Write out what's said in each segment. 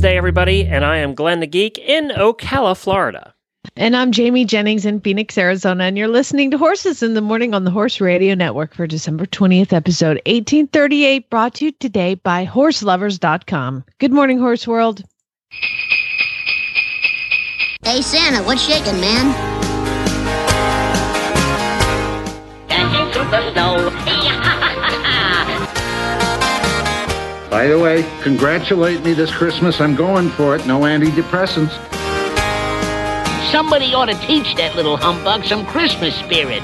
Wednesday, everybody, and I am Glenn the Geek in Ocala, Florida. And I'm Jamie Jennings in Phoenix, Arizona, and you're listening to Horses in the Morning on the Horse Radio Network for December 20th, episode 1838, brought to you today by horseloverz.com. Good morning, Horse World. Hey Santa, what's shaking, man? Dancing through the snow. By the way, congratulate me this Christmas. I'm going for it. No antidepressants. Somebody ought to teach that little humbug some Christmas spirit.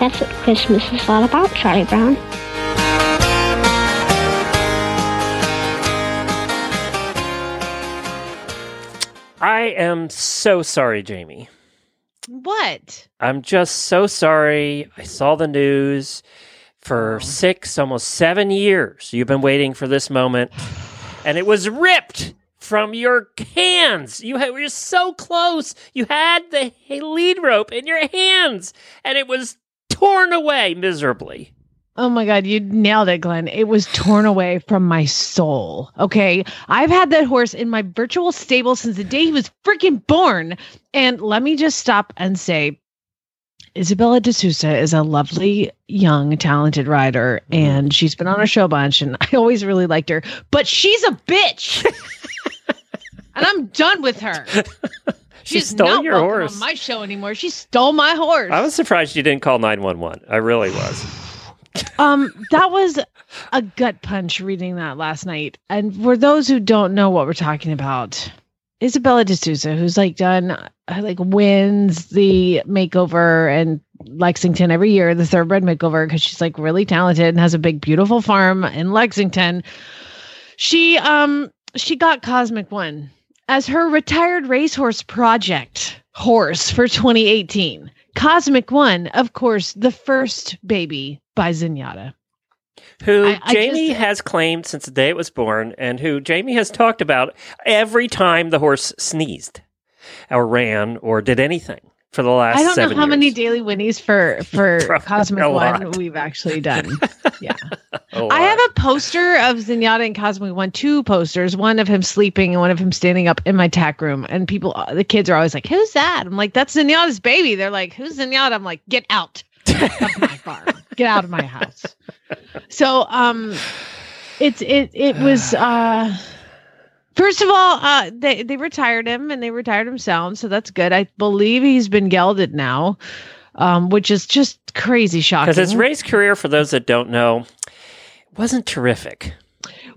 That's what Christmas is all about, Charlie Brown. I am so sorry, Jamie. What? I'm just so sorry. I saw the news for six, almost seven years. You've been waiting for this moment, and it was ripped from your hands. You were so close. You had the lead rope in your hands, and it was torn away miserably. Oh my God, you nailed it, Glenn. It was torn away from my soul. Okay. I've had that horse in my virtual stable since the day he was freaking born. And let me just stop and say, Isabella D'Souza is a lovely, young, talented rider, and she's been on a show bunch, and I always really liked her. But she's a bitch, and I'm done with her. She She's stole not your horse. on my show anymore. She stole my horse. I was surprised you didn't call 911. I really was. Um, that was a gut punch reading that last night. And for those who don't know what we're talking about, Isabella D'Souza, who's like done uh, like wins the makeover and Lexington every year, the thoroughbred makeover, because she's like really talented and has a big, beautiful farm in Lexington. She um she got Cosmic One as her retired racehorse project horse for 2018. Cosmic One, of course, the first baby by Zenyatta. Who I- I Jamie just- has claimed since the day it was born, and who Jamie has talked about every time the horse sneezed, or ran, or did anything for the last I don't know how many daily winnies for for Cosmic One lot. we've actually done. Yeah, I have a poster of Zenyatta and Cosmic One, two posters, one of him sleeping and one of him standing up in my tack room. And people, uh, the kids are always like, "Who's that?" I'm like, "That's Zenyatta's baby." They're like, "Who's Zenyatta?" I'm like, "Get out of my farm, get out of my house." So, um, it's it it was uh. First of all, uh, they they retired him and they retired him sound, so that's good. I believe he's been gelded now, um, which is just crazy shocking. Because his race career, for those that don't know, wasn't terrific.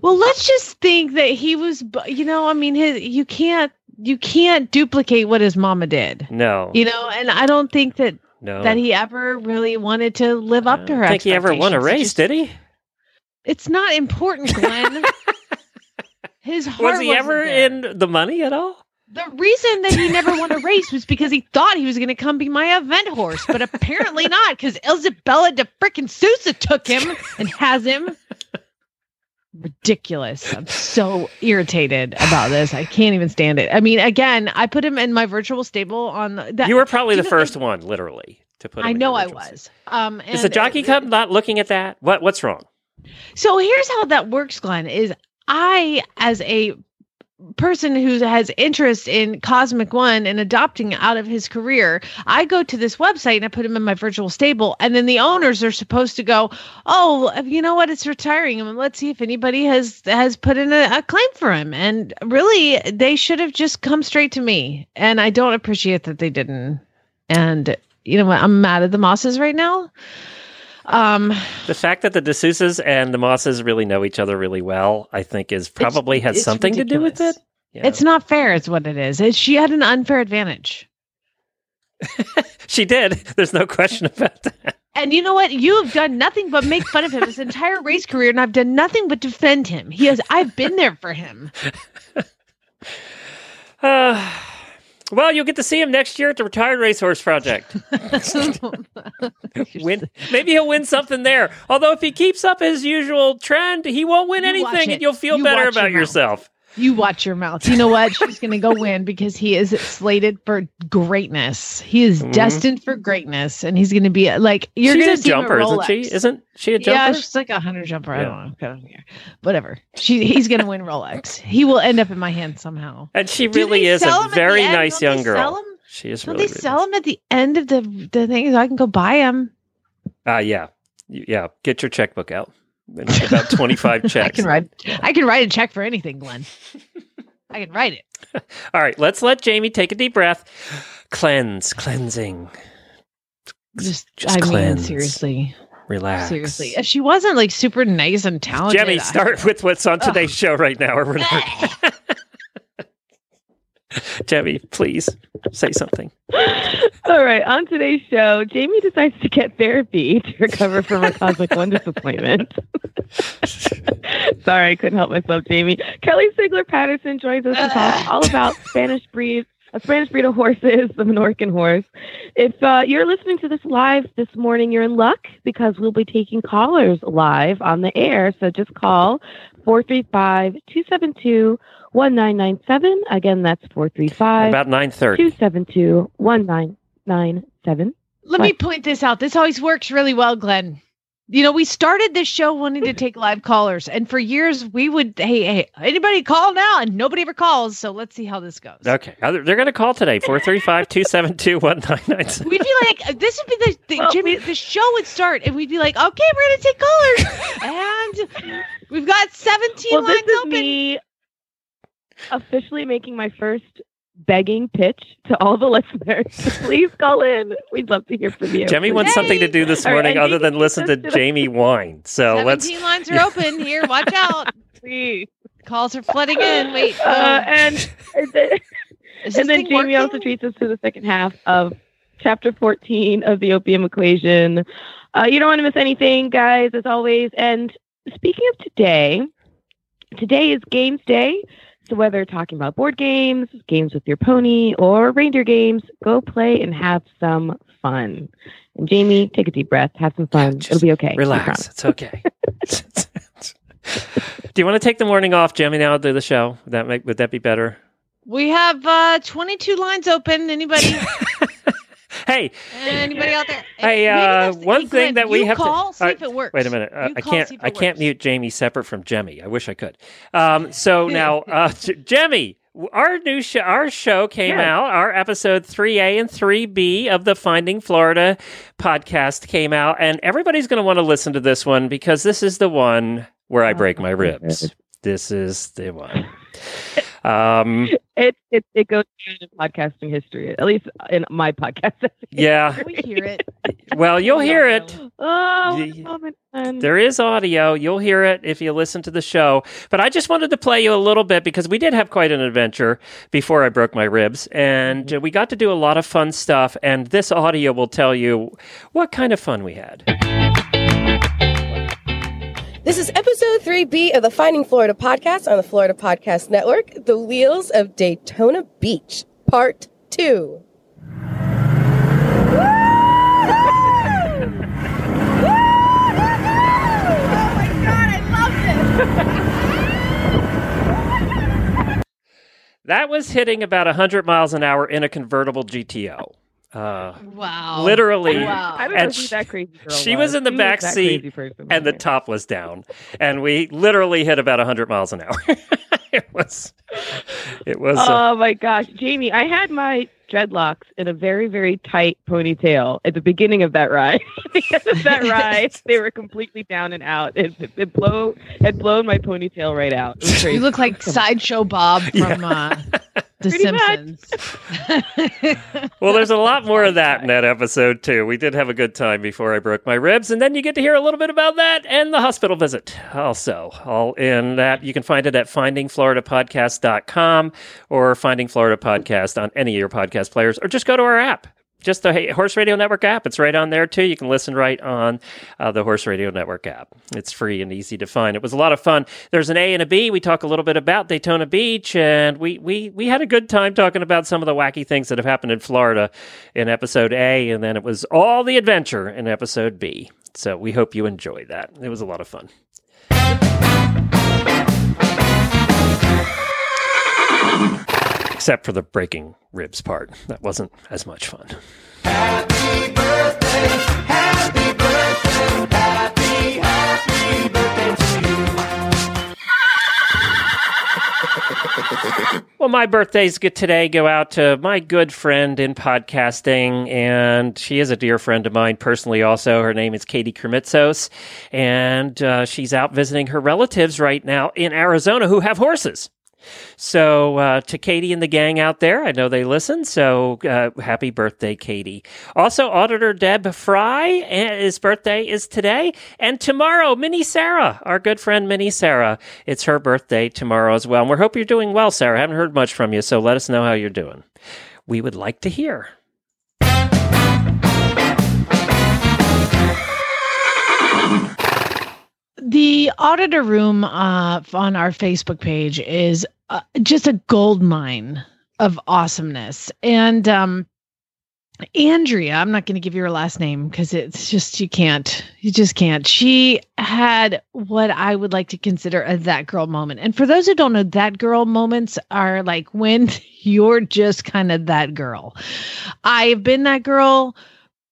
Well, let's just think that he was, you know, I mean, his you can't you can't duplicate what his mama did, No, you know, and I don't think that no. that he ever really wanted to live up I to her. think he ever won a race, just- did he? It's not important, Glenn. his heart Was he ever there. in the money at all? The reason that he never won a race was because he thought he was going to come be my event horse, but apparently not because Isabella de frickin' Sousa took him and has him. Ridiculous. I'm so irritated about this. I can't even stand it. I mean, again, I put him in my virtual stable on the, that. You were probably the know- first one, literally, to put. him I know I was. Um, Is the jockey uh, club not looking at that? What What's wrong? So here's how that works, Glenn, is I, as a person who has interest in Cosmic One and adopting out of his career, I go to this website and I put him in my virtual stable. And then the owners are supposed to go, Oh, you know what? It's retiring him. Let's see if anybody has has put in a, a claim for him. And really, they should have just come straight to me. And I don't appreciate that they didn't. And you know what? I'm mad at the Mosses right now. Um The fact that the D'Souza's and the Mosses really know each other really well, I think, is probably has it's something to do with it. Yeah. It's not fair, is what it is. It, she had an unfair advantage. she did. There's no question about that. And you know what? You have done nothing but make fun of him his entire race career, and I've done nothing but defend him. He has. I've been there for him. Uh, well, you'll get to see him next year at the Retired Racehorse Project. win, maybe he'll win something there. Although if he keeps up his usual trend, he won't win You anything, and you'll feel You better about yourself. You watch your mouth. You know what? She's going to go win because he is slated for greatness. He is Mhm. destined for greatness, and he's going to be like you're she's going a to see him jumper, isn't she? Isn't she a jumper? Yeah, she's like a hundred jumper. I Yeah. don't know. I don't care. Whatever. She he's gonna win Rolex. He will end up in my hand somehow. and she Do really is sell a 'em at the very nice Don't young sell girl. 'em? She is Don't really, they really sell them at the end of the the thing so I can go buy them? Ah, yeah, yeah. Get your checkbook out. And About twenty five checks. I can write. I can write a check for anything, Glenn. I can write it. All right, let's let Jamie take a deep breath. Cleanse, cleansing. Just, Just I mean, cleanse. seriously, Relax. seriously. If she wasn't like super nice and talented, I- start with what's on today's show right now, or whatever. Jemmy, please say something. All right, on today's show, Jamie decides to get therapy to recover from her Cosmic One disappointment. Sorry, I couldn't help myself, Jamie. Kelly Sigler Patterson joins us to talk all about Spanish breed, a Spanish breed of horses, the Menorcan horse. If uh, you're listening to this live this morning, you're in luck because we'll be taking callers live on the air. So just call 435 272 1997. Again, that's 435 About nine thirty. 272 1997. Let me point this out. This always works really well, Glenn. You know, we started this show wanting to take live callers, and for years we would, hey, hey, anybody call now, and nobody ever calls. So let's see how this goes. Okay, Uh, they're going to call today 435 272 1997. We'd be like, this would be the, the Well, Jimmy. The show would start, and we'd be like, okay, we're gonna take callers, and we've got seventeen Well, this lines is open. me officially making my first begging pitch to all the listeners. Please call in. We'd love to hear from you. Jamie wants Yay! something to do this morning and other than listen to Jamie whine. So let's. Lines are open here. Watch out. Please. Calls are flooding in. Wait, Uh, um, and and then, and then thing Jamie also treats us to the second half of chapter 14 of the opium equation. Uh, you don't want to miss anything, guys, as always. And speaking of today, today is games day. So whether talking about board games, games with your pony, or reindeer games, go play and have some fun. And Jamie, take a deep breath, have some fun. Just It'll be okay. Relax. It's okay. do you want to take the morning off, Jamie? now do the show? Would that make would that be better? We have uh, 22 lines open. Anybody? Hey, Anybody out there? Hey, uh, one thing that we you have to- call, see all if it works. Wait a minute. Uh, I can't. I it can't mute Jamie separate from Jemmy. I wish I could. Um, so now, uh, Jemmy, our new show, our show came Yes. out. Our episode three A and three B of the Finding Florida podcast came out, and everybody's going to want to listen to this one because this is the one where I Oh, break my ribs. This is the one. Um, It, it it goes down in podcasting history, at least in my podcast. yeah. We hear it. Well, you'll hear it. Oh, what a moment. There is audio. You'll hear it if you listen to the show. But I just wanted to play you a little bit because we did have quite an adventure before I broke my ribs. And uh, we got to do a lot of fun stuff. And this audio will tell you what kind of fun we had. This is episode 3B of the Finding Florida podcast on the Florida Podcast Network, The Wheels of Daytona Beach, Part 2. That was hitting about 100 miles an hour in a convertible GTO. Uh, Wow. literally. Wow. I don't know who she- that crazy girl she was in the Who back seat, crazy person and the top was down. And we literally hit about 100 miles an hour. it was, it was, uh, Oh my gosh, Jamie! I had my dreadlocks in a very very tight ponytail at the beginning of that ride. Because of that ride, they were completely down and out. It, it, it blow had blown my ponytail right out. It was crazy. You look like Sideshow Bob from uh, The Pretty. Simpsons. Well, there's a lot more of that in that episode, too. We did have a good time before I broke my ribs, and then you get to hear a little bit about that and the hospital visit also. All in that. You can find it at findingfloridapodcast.com or Finding Florida Podcast on any of your podcast players, or just go to our app. just the Horse Radio Network app. It's right on there too. You can listen right on uh, the Horse Radio Network app. It's free and easy to find. It was a lot of fun. There's an A and a B. We talk a little bit about Daytona Beach, and we we we had a good time talking about some of the wacky things that have happened in Florida in episode A, and then it was all the adventure in episode B. So we hope you enjoyed that. It was a lot of fun. Except for the breaking ribs part. That wasn't as much fun. Well, my birthdays get today go out to my good friend in podcasting, and she is a dear friend of mine personally. Also, her name is Katie Kermitzos, and uh, she's out visiting her relatives right now in Arizona who have horses. So, uh, to Katie and the gang out there, I know they listen. So, uh, happy birthday, Katie. Also, Auditor Deb Fry, eh, his birthday is today. And tomorrow, Minnie Sarah, our good friend Minnie Sarah, it's her birthday tomorrow as well. And we hope you're doing well, Sarah. I haven't heard much from you, so let us know how you're doing. We would like to hear. The auditor room uh, on our Facebook page is uh, just a gold mine of awesomeness. And um, Andrea, I'm not going to give you her last name because it's just, you can't, you just can't. She had what I would like to consider a that girl moment. And for those who don't know, that girl moments are like when you're just kind of that girl. I've been that girl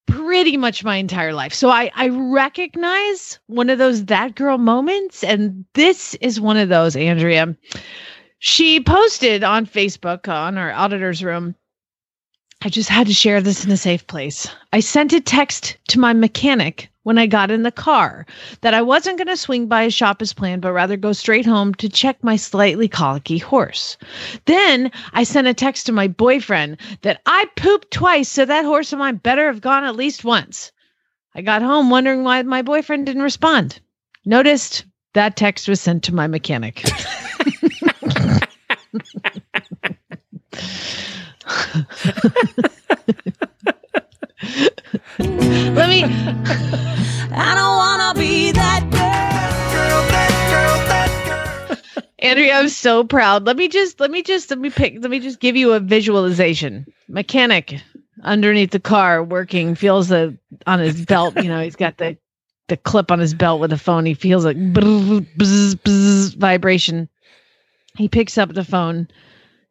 pretty much my entire life. So I I recognize one of those that girl moments and this is one of those Andrea. She posted on Facebook uh, on our auditor's room I just had to share this in a safe place. I sent a text to my mechanic when I got in the car that I wasn't going to swing by his shop as planned, but rather go straight home to check my slightly colicky horse. Then I sent a text to my boyfriend that I pooped twice, so that horse of mine better have gone at least once. I got home wondering why my boyfriend didn't respond. Noticed that text was sent to my mechanic. Let me. I don't wanna be that girl, that girl, that girl. Andrea, I'm so proud. Let me just let me just let me pick let me just give you a visualization. Mechanic underneath the car working feels the on his belt, you know, he's got the the clip on his belt with the phone. He feels like bzz, bzz, bzz, vibration. He picks up the phone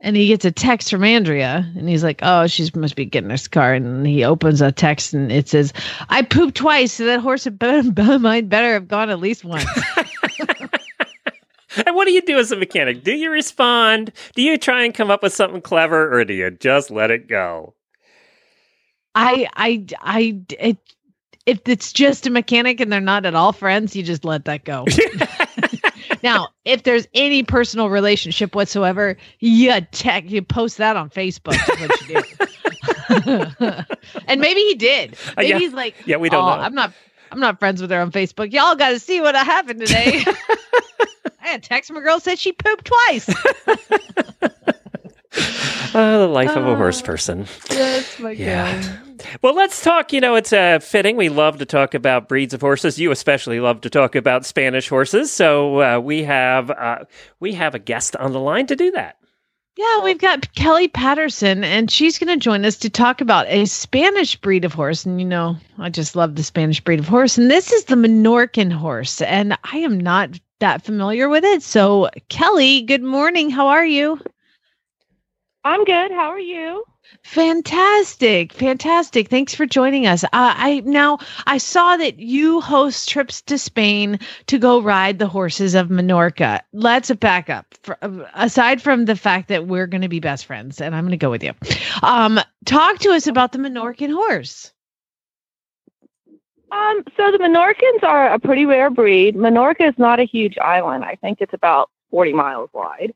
and he gets a text from Andrea and he's like, Oh, she must be getting his car. And he opens a text and it says, I pooped twice, so that horse had better, might better have gone at least once. And what do you do as a mechanic? Do you respond? Do you try and come up with something clever, or do you just let it go? I, I, I, it, if it's just a mechanic and they're not at all friends, you just let that go. now, if there's any personal relationship whatsoever, you tech, you post that on Facebook. What you do. and maybe he did. Uh, maybe yeah. he's like, Yeah, we don't "Oh, know." I'm not. I'm not friends with her on Facebook. Y'all got to see what happened today. I had text a girl said she pooped twice. Uh, the life of a horse person. Yes, my Yeah. Well, let's talk. You know, it's uh, fitting. We love to talk about breeds of horses. You especially love to talk about Spanish horses. So uh, we have uh, we have a guest on the line to do that. Yeah, we've got Kelly Patterson, and she's going to join us to talk about a Spanish breed of horse. And you know, I just love the Spanish breed of horse. And this is the Menorcan horse, and I am not that familiar with it. So, Kelly, good morning. How are you? I'm good. How are you? Fantastic, fantastic. Thanks for joining us. Uh, I now I saw that you host trips to Spain to go ride the horses of Menorca. Let's back up. For, aside from the fact that we're going to be best friends, and I'm going to go with you, um, talk to us about the Menorcan horse. Um, so the Menorcans are a pretty rare breed. Menorca is not a huge island. I think it's about 40 miles wide.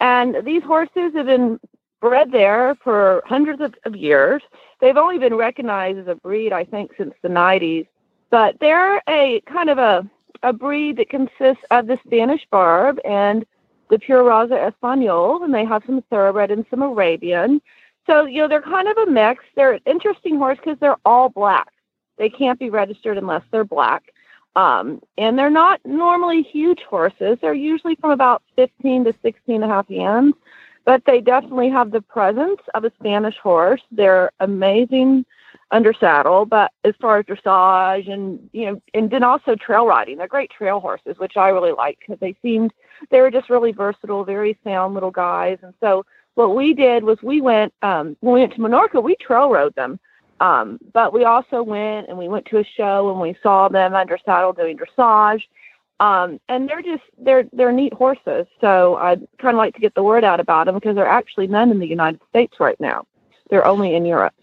And these horses have been bred there for hundreds of, of years. They've only been recognized as a breed, I think, since the 90s. But they're a kind of a, a breed that consists of the Spanish Barb and the Pure Raza Espanol, and they have some thoroughbred and some Arabian. So, you know, they're kind of a mix. They're an interesting horse because they're all black. They can't be registered unless they're black. Um, and they're not normally huge horses. They're usually from about 15 to 16 and a half hands, but they definitely have the presence of a Spanish horse. They're amazing under saddle, but as far as dressage and, you know, and then also trail riding, they're great trail horses, which I really like because they seemed, they were just really versatile, very sound little guys. And so what we did was we went, um, when we went to Menorca, we trail rode them. Um, but we also went and we went to a show and we saw them under saddle doing dressage. Um, and they're just they're they're neat horses. So I'd kind of like to get the word out about them because they're actually none in the United States right now. They're only in Europe.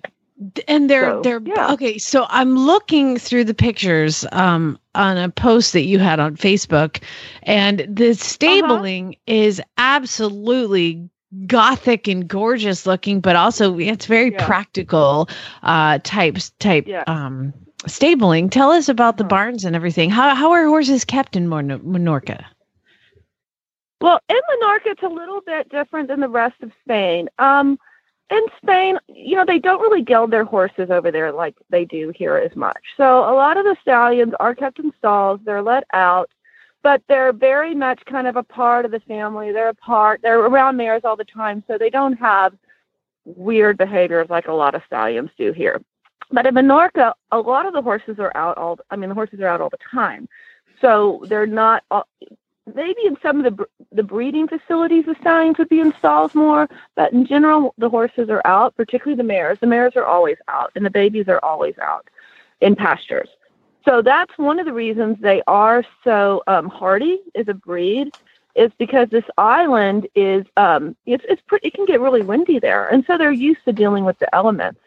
and they're So, they're yeah. okay so i'm looking through the pictures um on a post that you had on facebook and Uh-huh. the stabling is absolutely gothic and gorgeous looking but also it's very Yeah. practical uh types type Yeah. um stabling tell us about the Uh-huh. barns and everything how how are horses kept in Mon- Menorca Well, in Menorca, it's a little bit different than the rest of Spain. Um, in Spain, you know, they don't really geld their horses over there like they do here as much. So a lot of the stallions are kept in stalls. They're let out, but they're very much kind of a part of the family. They're a part. They're around mares all the time, so they don't have weird behaviors like a lot of stallions do here. But in Menorca, a lot of the horses are out all. I mean, the horses are out all the time, so they're not. all- Maybe in some of the the breeding facilities, the stallions would be in stalls more, but in general, the horses are out. Particularly the mares. The mares are always out, and the babies are always out in pastures. So that's one of the reasons they are so um, hardy as a breed, is because this island is um, it's it's pretty, it can get really windy there, and so they're used to dealing with the elements.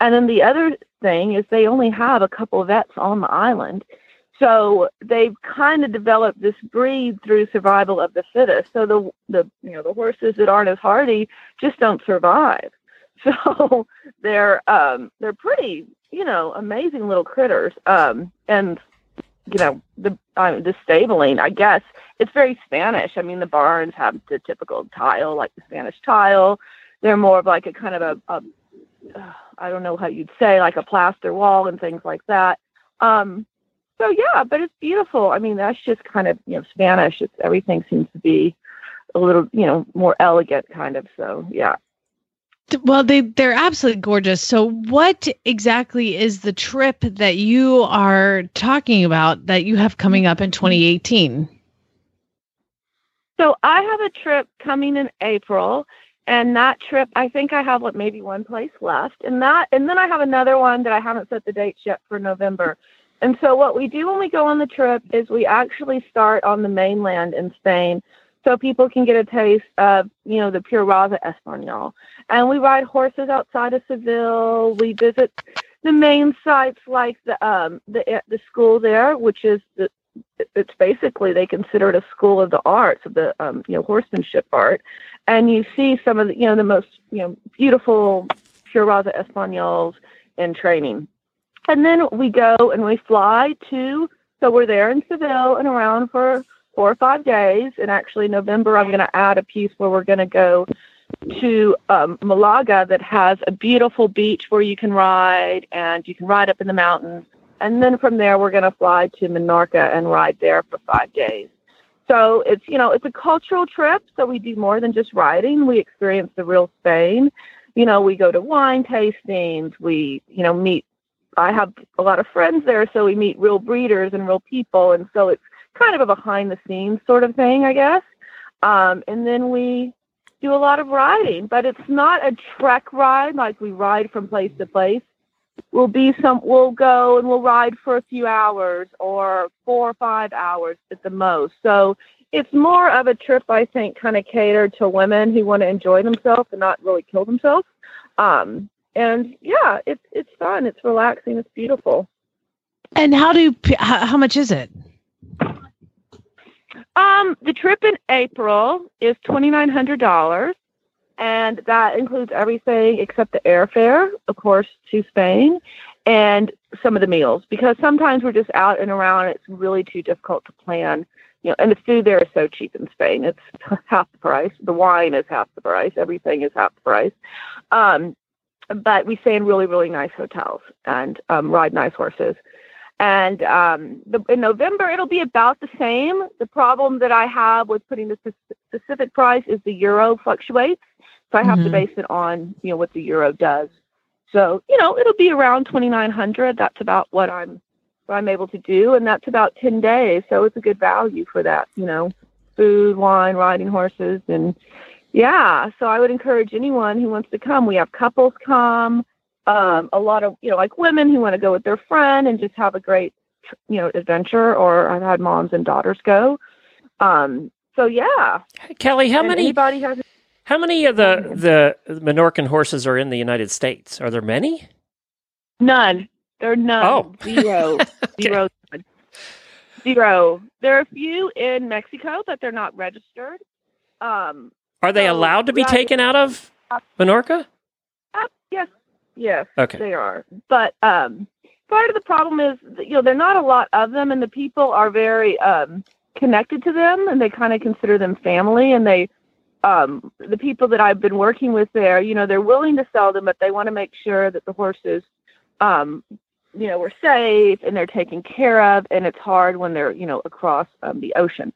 And then the other thing is they only have a couple of vets on the island. So they've kind of developed this breed through survival of the fittest. So the the you know the horses that aren't as hardy just don't survive. So they're um they're pretty you know amazing little critters. Um and you know the uh, the stabling I guess it's very Spanish. I mean the barns have the typical tile like the Spanish tile. They're more of like a kind of a, a I don't know how you'd say like a plaster wall and things like that. Um, so yeah, but it's beautiful. I mean, that's just kind of you know Spanish. It's everything seems to be a little you know more elegant kind of. So yeah. Well, they they're absolutely gorgeous. So, what exactly is the trip that you are talking about that you have coming up in 2018? So I have a trip coming in April, and that trip I think I have like maybe one place left, and that and then I have another one that I haven't set the dates yet for November. And so what we do when we go on the trip is we actually start on the mainland in Spain, so people can get a taste of you know the pure Raza Espanol, and we ride horses outside of Seville. We visit the main sites like the um the the school there, which is the it's basically they consider it a school of the arts of the um, you know horsemanship art, and you see some of the you know the most you know beautiful pure Raza Espanols in training, and then we go and we fly to so we're there in Seville and around for four or five days, and actually November I'm going to add a piece where we're going to go to um, Malaga that has a beautiful beach where you can ride and you can ride up in the mountains. And then from there, we're going to fly to Menorca and ride there for five days. So it's, you know, it's a cultural trip. So we do more than just riding. We experience the real Spain. You know, we go to wine tastings. We, you know, meet, I have a lot of friends there. So we meet real breeders and real people. And so it's kind of a behind the scenes sort of thing, I guess. Um, and then we do a lot of riding, but it's not a trek ride like we ride from place to place we'll be some we'll go and we'll ride for a few hours or four or five hours at the most. So it's more of a trip i think kind of catered to women who want to enjoy themselves and not really kill themselves. Um and yeah it's it's fun it's relaxing it's beautiful. And how do how, how much is it? um the trip in april is twenty nine hundred dollars and that includes everything except the airfare, of course, to Spain, and some of the meals. Because sometimes we're just out and around, it's really too difficult to plan. You know, and the food there is so cheap in Spain; it's half the price. The wine is half the price. Everything is half the price. Um, but we stay in really, really nice hotels and um, ride nice horses. And um, the, in November, it'll be about the same. The problem that I have with putting the specific price is the euro fluctuates. So I have to Mhm. base it on, you know, what the euro does. So, you know, it'll be around 2,900. That's about what I'm, what I'm able to do. And that's about 10 days. So it's a good value for that, you know, food, wine, riding horses. And yeah, so I would encourage anyone who wants to come. We have couples come um, a lot of you know like women who want to go with their friend and just have a great you know adventure or i've had moms and daughters go. Um so yeah. Kelly, how And many anybody has how many of the the Menorcan horses are in the United States? Are there many? none. There are none. Oh. zero. Zero zero. There are a few in mexico but they're not registered. Um Are they So, allowed to be taken out of Menorca? Yes, yes, Okay. they are. But um, part of the problem is, you know, there are not a lot of them, and the people are very um, connected to them, and they kind of consider them family. And they, um, the people that I've been working with there, you know, they're willing to sell them, but they want to make sure that the horses, um, you know, were safe and they're taken care of. And it's hard when they're, you know, across um, the ocean.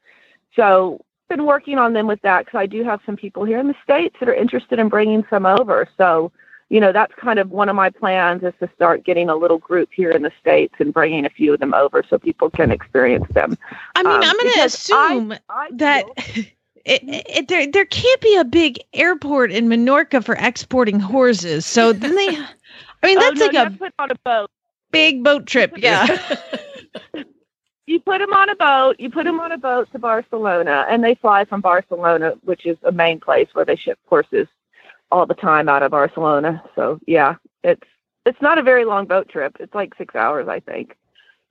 So been working on them with that because I do have some people here in the states that are interested in bringing some over. So, you know, that's kind of one of my plans is to start getting a little group here in the states and bringing a few of them over so people can experience them. I mean, Um, I'm going to because I- assume I that it, it, there there can't be a big airport in Menorca for exporting horses. So then they, I mean, Oh, that's no, like a put on a boat. big boat trip. Yeah. You put them on a boat. You put them on a boat to Barcelona, and they fly from Barcelona, which is a main place where they ship horses all the time out of Barcelona. So yeah, it's it's not a very long boat trip. It's like six hours, I think.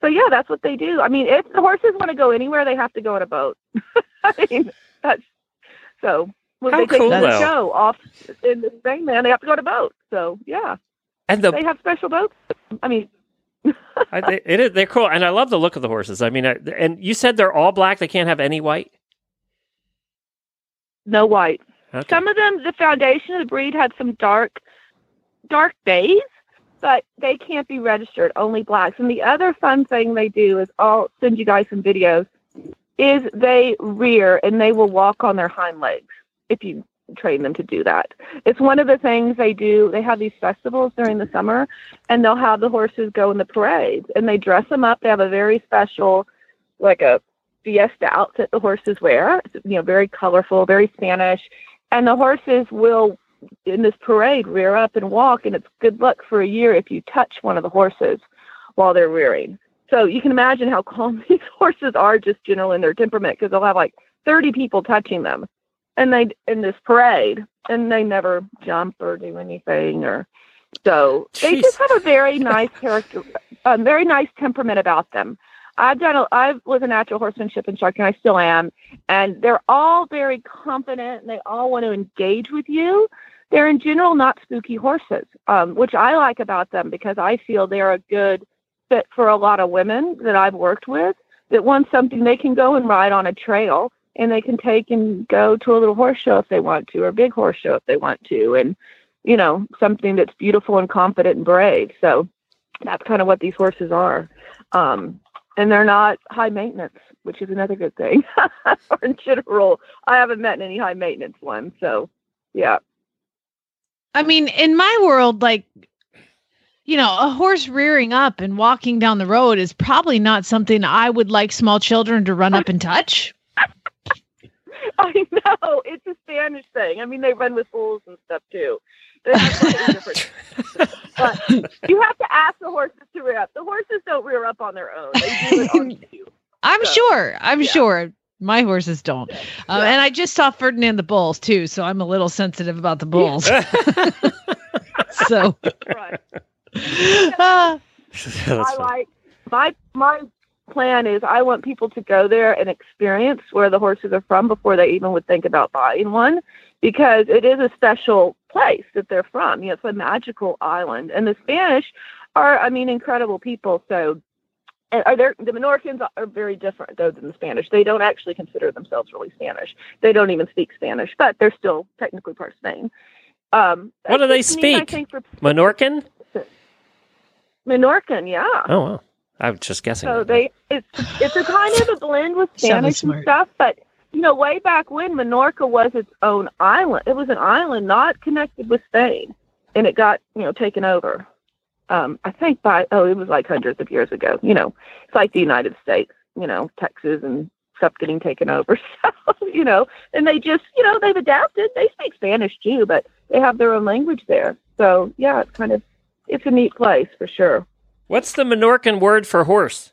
So yeah, that's what they do. I mean, if the horses want to go anywhere, they have to go on a boat. I mean, that's so when How they take cool, the though. show off in the Spain, man, they have to go on a boat. So yeah, And the they have special boats. I mean, I, they, it is, they're cool, and I love the look of the horses. I mean, I, and you said they're all black; they can't have any white. no white. Okay. Some of them, the foundation of the breed had some dark, dark bays, but they can't be registered. Only blacks. And the other fun thing they do is I'll send you guys some videos. Is they rear and they will walk on their hind legs if you train them to do that. It's one of the things they do. They have these festivals during the summer, and they'll have the horses go in the parades, and they dress them up. They have a very special, like a fiesta outfit the horses wear. It's, you know, very colorful, very Spanish and the horses will in this parade rear up and walk and it's good luck for a year if you touch one of the horses while they're rearing. So you can imagine how calm these horses are just general in their temperament because they'll have like 30 people touching them. And they in this parade and they never jump or do anything or so they just have a very nice character a very nice temperament about them I've done. A, I was a natural horsemanship instructor, and I still am. And they're all very confident, and they all want to engage with you. They're in general not spooky horses, um, which I like about them because I feel they're a good fit for a lot of women that I've worked with that want something they can go and ride on a trail, and they can take and go to a little horse show if they want to, or a big horse show if they want to, and you know something that's beautiful and confident and brave. So that's kind of what these horses are. Um, and they're not high maintenance, which is another good thing. or in general, I haven't met any high maintenance ones. So, yeah. I mean, in my world, like, you know, a horse rearing up and walking down the road is probably not something I would like small children to run up and touch. I know it's a Spanish thing. I mean, they run with bulls and stuff too. Have different. but you have to ask the horses to rear up. The horses don't rear up on their own. They do it on you. I'm So, sure. I'm yeah. sure. My horses don't. Um, and I just saw Ferdinand the Bulls too, so I'm a little sensitive about the bulls. so, Right. That's I like my my plan is I want people to go there and experience where the horses are from before they even would think about buying one because it is a special place that they're from. You know, it's a magical island. And the Spanish are I mean incredible people. So and are there the Menorcans are very different though than the Spanish. They don't actually consider themselves really Spanish. They don't even speak Spanish, but they're still technically part of Spain. Um, What do they it's neat, speak? think, for Menorcan? Menorcan, yeah. Oh, wow. I was just guessing. So they it's it's a kind of a blend with Spanish and stuff, but you know, way back when Menorca was its own island, it was an island not connected with Spain, and it got you know taken over. Um, I think by oh, it was like hundreds of years ago. You know, it's like the United States. You know, Texas and stuff getting taken over. So you know, and they just you know they've adapted. They speak Spanish too, but they have their own language there. So yeah, it's kind of it's a neat place for sure. What's the Menorcan word for horse?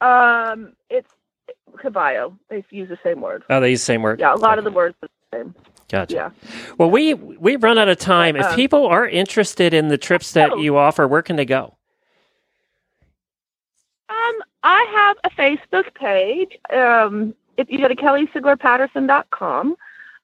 Um, it's caballo. They use the same word. Oh, they use the same word. Yeah, a lot of the words are the same. Gotcha. Yeah. Well, we we run out of time. If Um, people are interested in the trips that Oh. you offer, where can they go? Um, I have a Facebook page. Um, if you go to kellysiglerpatterson.com,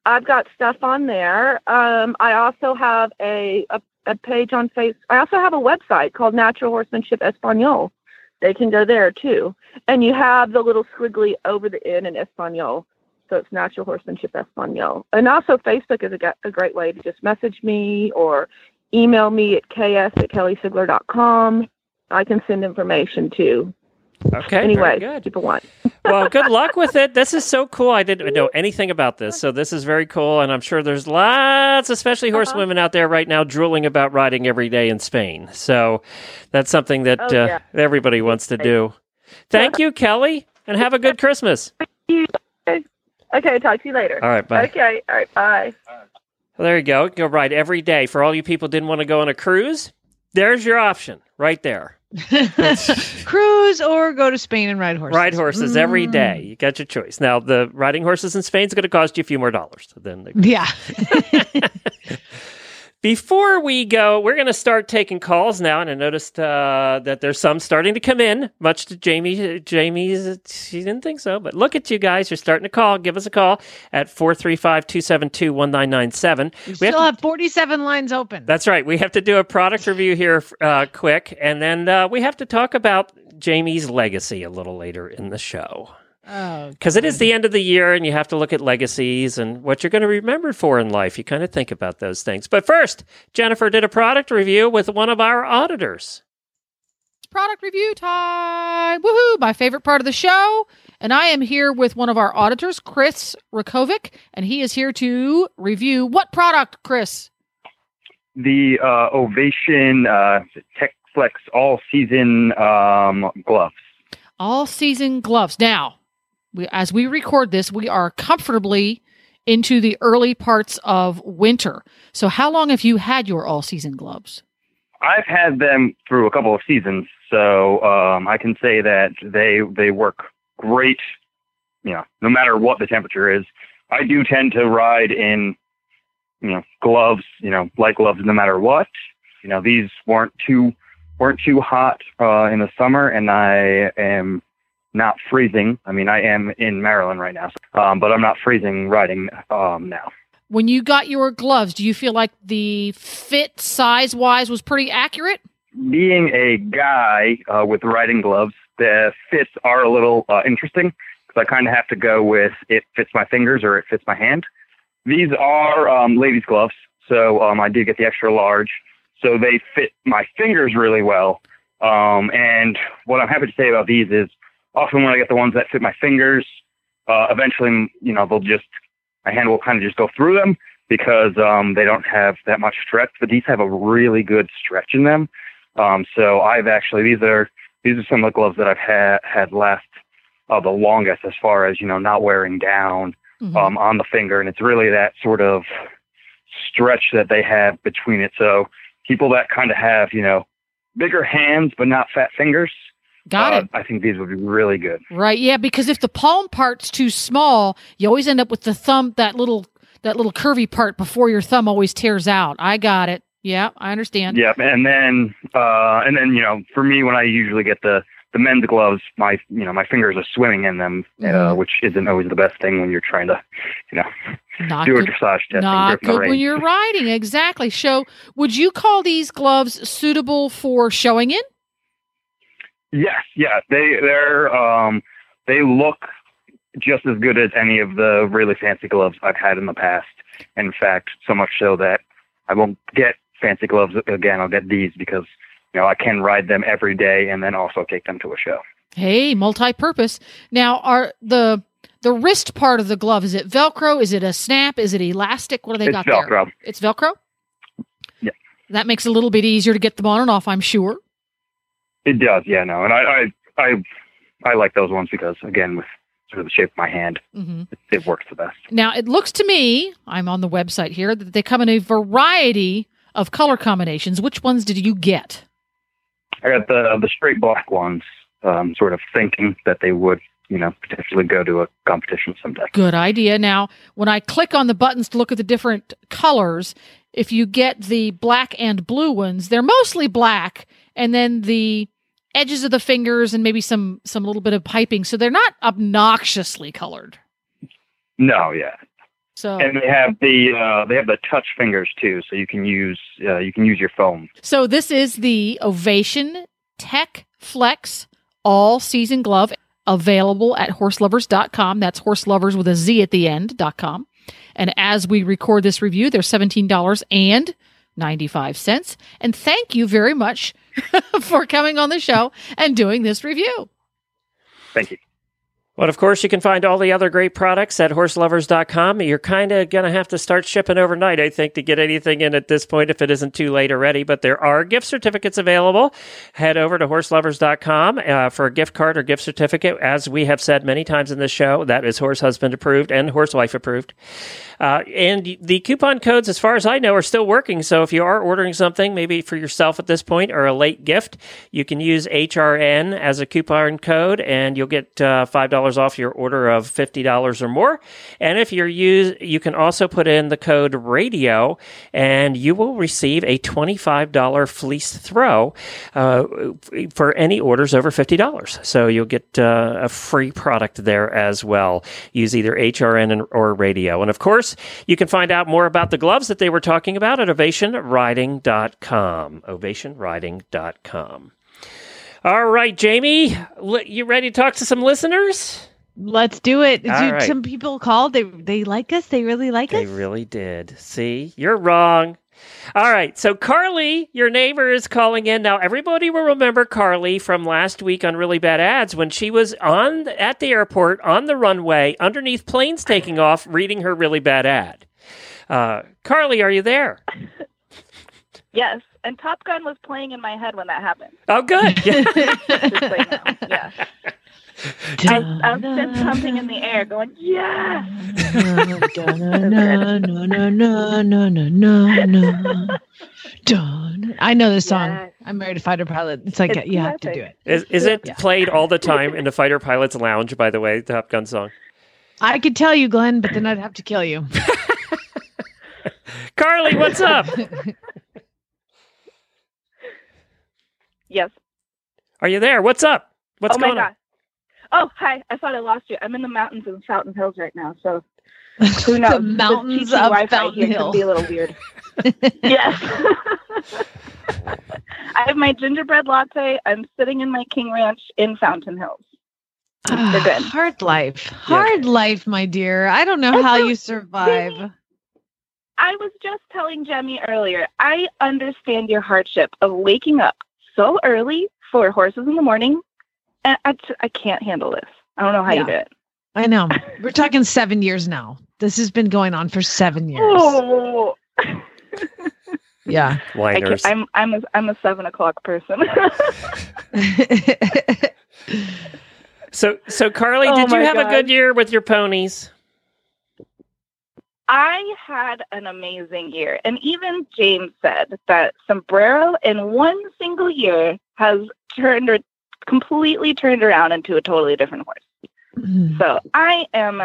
I've got stuff on there. Um, I also have a, a, a page on face. I also have a website called Natural Horsemanship Espanol. They can go there too. And you have the little squiggly over the N in Espanol. So it's Natural Horsemanship Espanol. And also Facebook is a, a great way to just message me or email me at ks at kellysigler.com. I can send information too. Okay. Anyway, good. people want. well, good luck with it. This is so cool. I didn't know anything about this, so this is very cool. And I'm sure there's lots, especially Uh-huh. horsewomen out there right now, drooling about riding every day in Spain. So that's something that Oh, uh, everybody wants to do. Thank you, Kelly, and have a good Christmas. Okay, talk to you later. All right, bye. Okay, all right, bye. Well, there you go. Go ride every day. For all you people who didn't want to go on a cruise, there's your option right there. Cruise or go to Spain and ride horses. Ride horses every Mm. day. You got your choice. Now, the riding horses in Spain is going to cost you a few more dollars than the Yeah. Before we go, we're going to start taking calls now, and I noticed uh, that there's some starting to come in. Much to Jamie, Jamie's, she didn't think so, but look at you guys. You're starting to call. Give us a call at 435-272-1997. We We still have have 47 lines open. That's right. We have to do a product review here uh, quick, and then uh, we have to talk about Jamie's legacy a little later in the show. Oh, Because it is the end of the year, and you have to look at legacies and what you're going to be remembered for in life. You kind of think about those things. But first, Jennifer did a product review with one of our auditors. product review time. Woohoo! My favorite part of the show. And I am here with one of our auditors, Chris Rakovic, and he is here to review what product, Chris? the uh, Ovation uh, Tech Flex All Season um, gloves. All season gloves. Now, we, as we record this, we are comfortably into the early parts of winter. So, how long have you had your all season gloves? I've had them through a couple of seasons, so um, I can say that they they work great. You know, no matter what the temperature is. I do tend to ride in, you know, gloves. You know, light gloves, no matter what. You know, these weren't too weren't too hot uh, in the summer, and I am not freezing. I mean, I am in Maryland right now, um, but I'm not freezing riding um, now. When you got your gloves, do you feel like the fit size wise was pretty accurate? being a guy uh, with riding gloves, the fits are a little uh, interesting because I kind of have to go with it fits my fingers or it fits my hand. These are um, ladies' gloves, so um, I did get the extra large, so they fit my fingers really well. Um, and what I'm happy to say about these is often when I get the ones that fit my fingers, uh, eventually, you know, they'll just my hand will kind of just go through them because um, they don't have that much stretch. But these have a really good stretch in them. Um, so I've actually these are these are some of the gloves that I've had had last uh, the longest as far as you know not wearing down um, on the finger, and it's really that sort of stretch that they have between it. So people that kind of have you know bigger hands but not fat fingers, Got uh, it. I think these would be really good. Right. Yeah, because if the palm part's too small, you always end up with the thumb that little that little curvy part before your thumb always tears out. I got it. Yeah, I understand. Yep, and then uh, and then you know, for me, when I usually get the the men's gloves, my you know my fingers are swimming in them, uh, Mhm. which isn't always the best thing when you're trying to, you know, Not do a good- dressage test. Not grip in the good when you're riding. Exactly. So, would you call these gloves suitable for showing in? Yes, yeah, they they're um they look just as good as any of the really fancy gloves I've had in the past. In fact, so much so that I won't get fancy gloves again. I'll get these because you know I can ride them every day and then also take them to a show. Hey, multi-purpose. Now, are the the wrist part of the glove is it Velcro? Is it a snap? Is it elastic? What do they It's got Velcro. there? It's Velcro. Yeah. That makes it a little bit easier to get them on and off. I'm sure. It does, yeah, no, and I I I, I like those ones because again with sort of the shape of my hand, hmm it, it works the best. Now, it looks to me, I'm on the website here, that they come in a variety of color combinations. Which ones did you get? I got the the straight black ones, um, sort of thinking that they would, you know, potentially go to a competition someday. Good idea. Now, when I click on the buttons to look at the different colors, if you get the black and blue ones, they're mostly black, and then the edges of the fingers and maybe some some little bit of piping, so they're not obnoxiously colored. No, yeah, So and they have the uh, they have the touch fingers too, so you can use uh, you can use your phone. So this is the Ovation Tech Flex all season glove available at horseloverz.com. That's horselovers with a Z at the end.com. And as we record this review, they're $17.95. And thank you very much for coming on the show and doing this review. Thank you. Well, of course, you can find all the other great products at horseloverz.com. You're kind of going to have to start shipping overnight, I think, to get anything in at this point if it isn't too late already. But there are gift certificates available. Head over to horseloverz.com uh, for a gift card or gift certificate. As we have said many times in this show, that is horse husband approved and horse wife approved. Uh, and the coupon codes, as far as I know, are still working. So if you are ordering something, maybe for yourself at this point or a late gift, you can use HRN as a coupon code and you'll get uh, $5 off your order of $50 or more. And if you're use, you can also put in the code radio and you will receive a $25 fleece throw uh, for any orders over $50. So you'll get uh, a free product there as well. Use either HRN or radio. And of course, you can find out more about the gloves that they were talking about at ovationriding.com. Ovationriding.com. All right, Jamie, you ready to talk to some listeners? Let's do it. All Dude, right. Some people called. They they like us. They really like They us. They really did. See, you're wrong. All right. So, Carly, your neighbor, is calling in. Now, everybody will remember Carly from last week on Really Bad Ads when she was on at the airport on the runway underneath planes taking off reading her really bad ad. Uh, Carly, are you there? Yes, and Top Gun was playing in my head when that happened. Oh, good. Just so you know. Yeah. I, I was fist pumping in the air, going, "Yeah!" no, no, no, no, no, no, no, no. Dun. I know this song. Yes. I'm married to fighter pilot. It's like It's you have to do it. Is, is it Yeah. played all the time in the Fighter Pilots Lounge, by the way, the Top Gun song? I could tell you, Glenn, but then I'd have to kill you. Carly, what's up? Yes. Are you there? What's up? What's oh my going god. on? Oh, hi. I thought I lost you. I'm in the mountains in Fountain Hills right now, so who knows? the mountains the of Wi-Fi Fountain Hills. Hill. Could be a little weird. yes. I have my gingerbread latte. I'm sitting in my King Ranch in Fountain Hills. Ah, They're good. hard life. Hard life, my dear. I don't know It's how so- you survive. I was just telling Jemmy earlier, I understand your hardship of waking up so early for horses in the morning. And I, t- I can't handle this. I don't know how Yeah. you do it. I know. We're talking seven years now. This has been going on for seven years. Oh, Yeah. I'm I'm I'm a I'm a seven o'clock person. So, so Carly, Oh did you my have a good year with your ponies? I had an amazing year, and even James said that Sombrero in one single year has turned or completely turned around into a totally different horse. Mm. So I am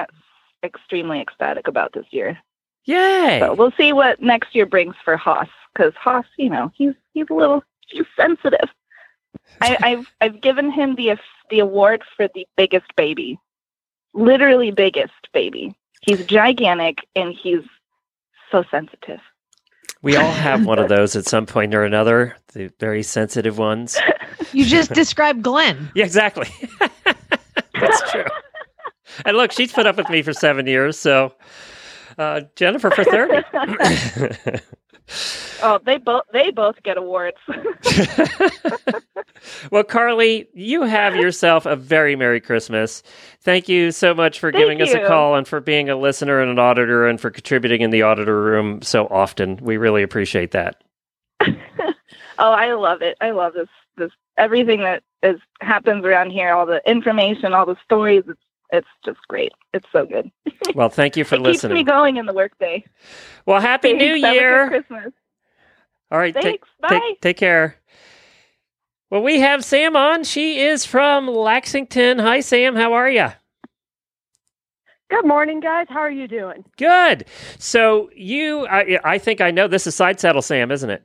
extremely ecstatic about this year. Yay! So we'll see what next year brings for Haas, because Haas, you know, he's he's a little he's sensitive. I, I've I've given him the the award for the biggest baby, literally biggest baby. He's gigantic and he's so sensitive. We all have one of those at some point or another. The very sensitive ones. You just described Glenn. Yeah, exactly. That's true. and look, she's put up with me for seven years, so uh, Jennifer for thirty. Oh, they both they both get awards. well, Carly, you have yourself a very Merry Christmas. Thank you so much for Thank giving us a call and for being a listener and an auditor and for contributing in the auditor room so often. We really appreciate that. oh, I love it. I love this this everything that is happens around here, all the information, all the stories. It's it's just great. It's so good. Well, thank you for it keeps me going in the workday. Well, Happy Thanks. New Have a good Year. Christmas. All right, take, Thanks. take, Bye. take care. Well, we have Sam on. She is from Lexington. Hi, Sam. How are you? Good morning, guys. How are you doing? Good. So you, I, I think I know this is Side Saddle Sam, isn't it?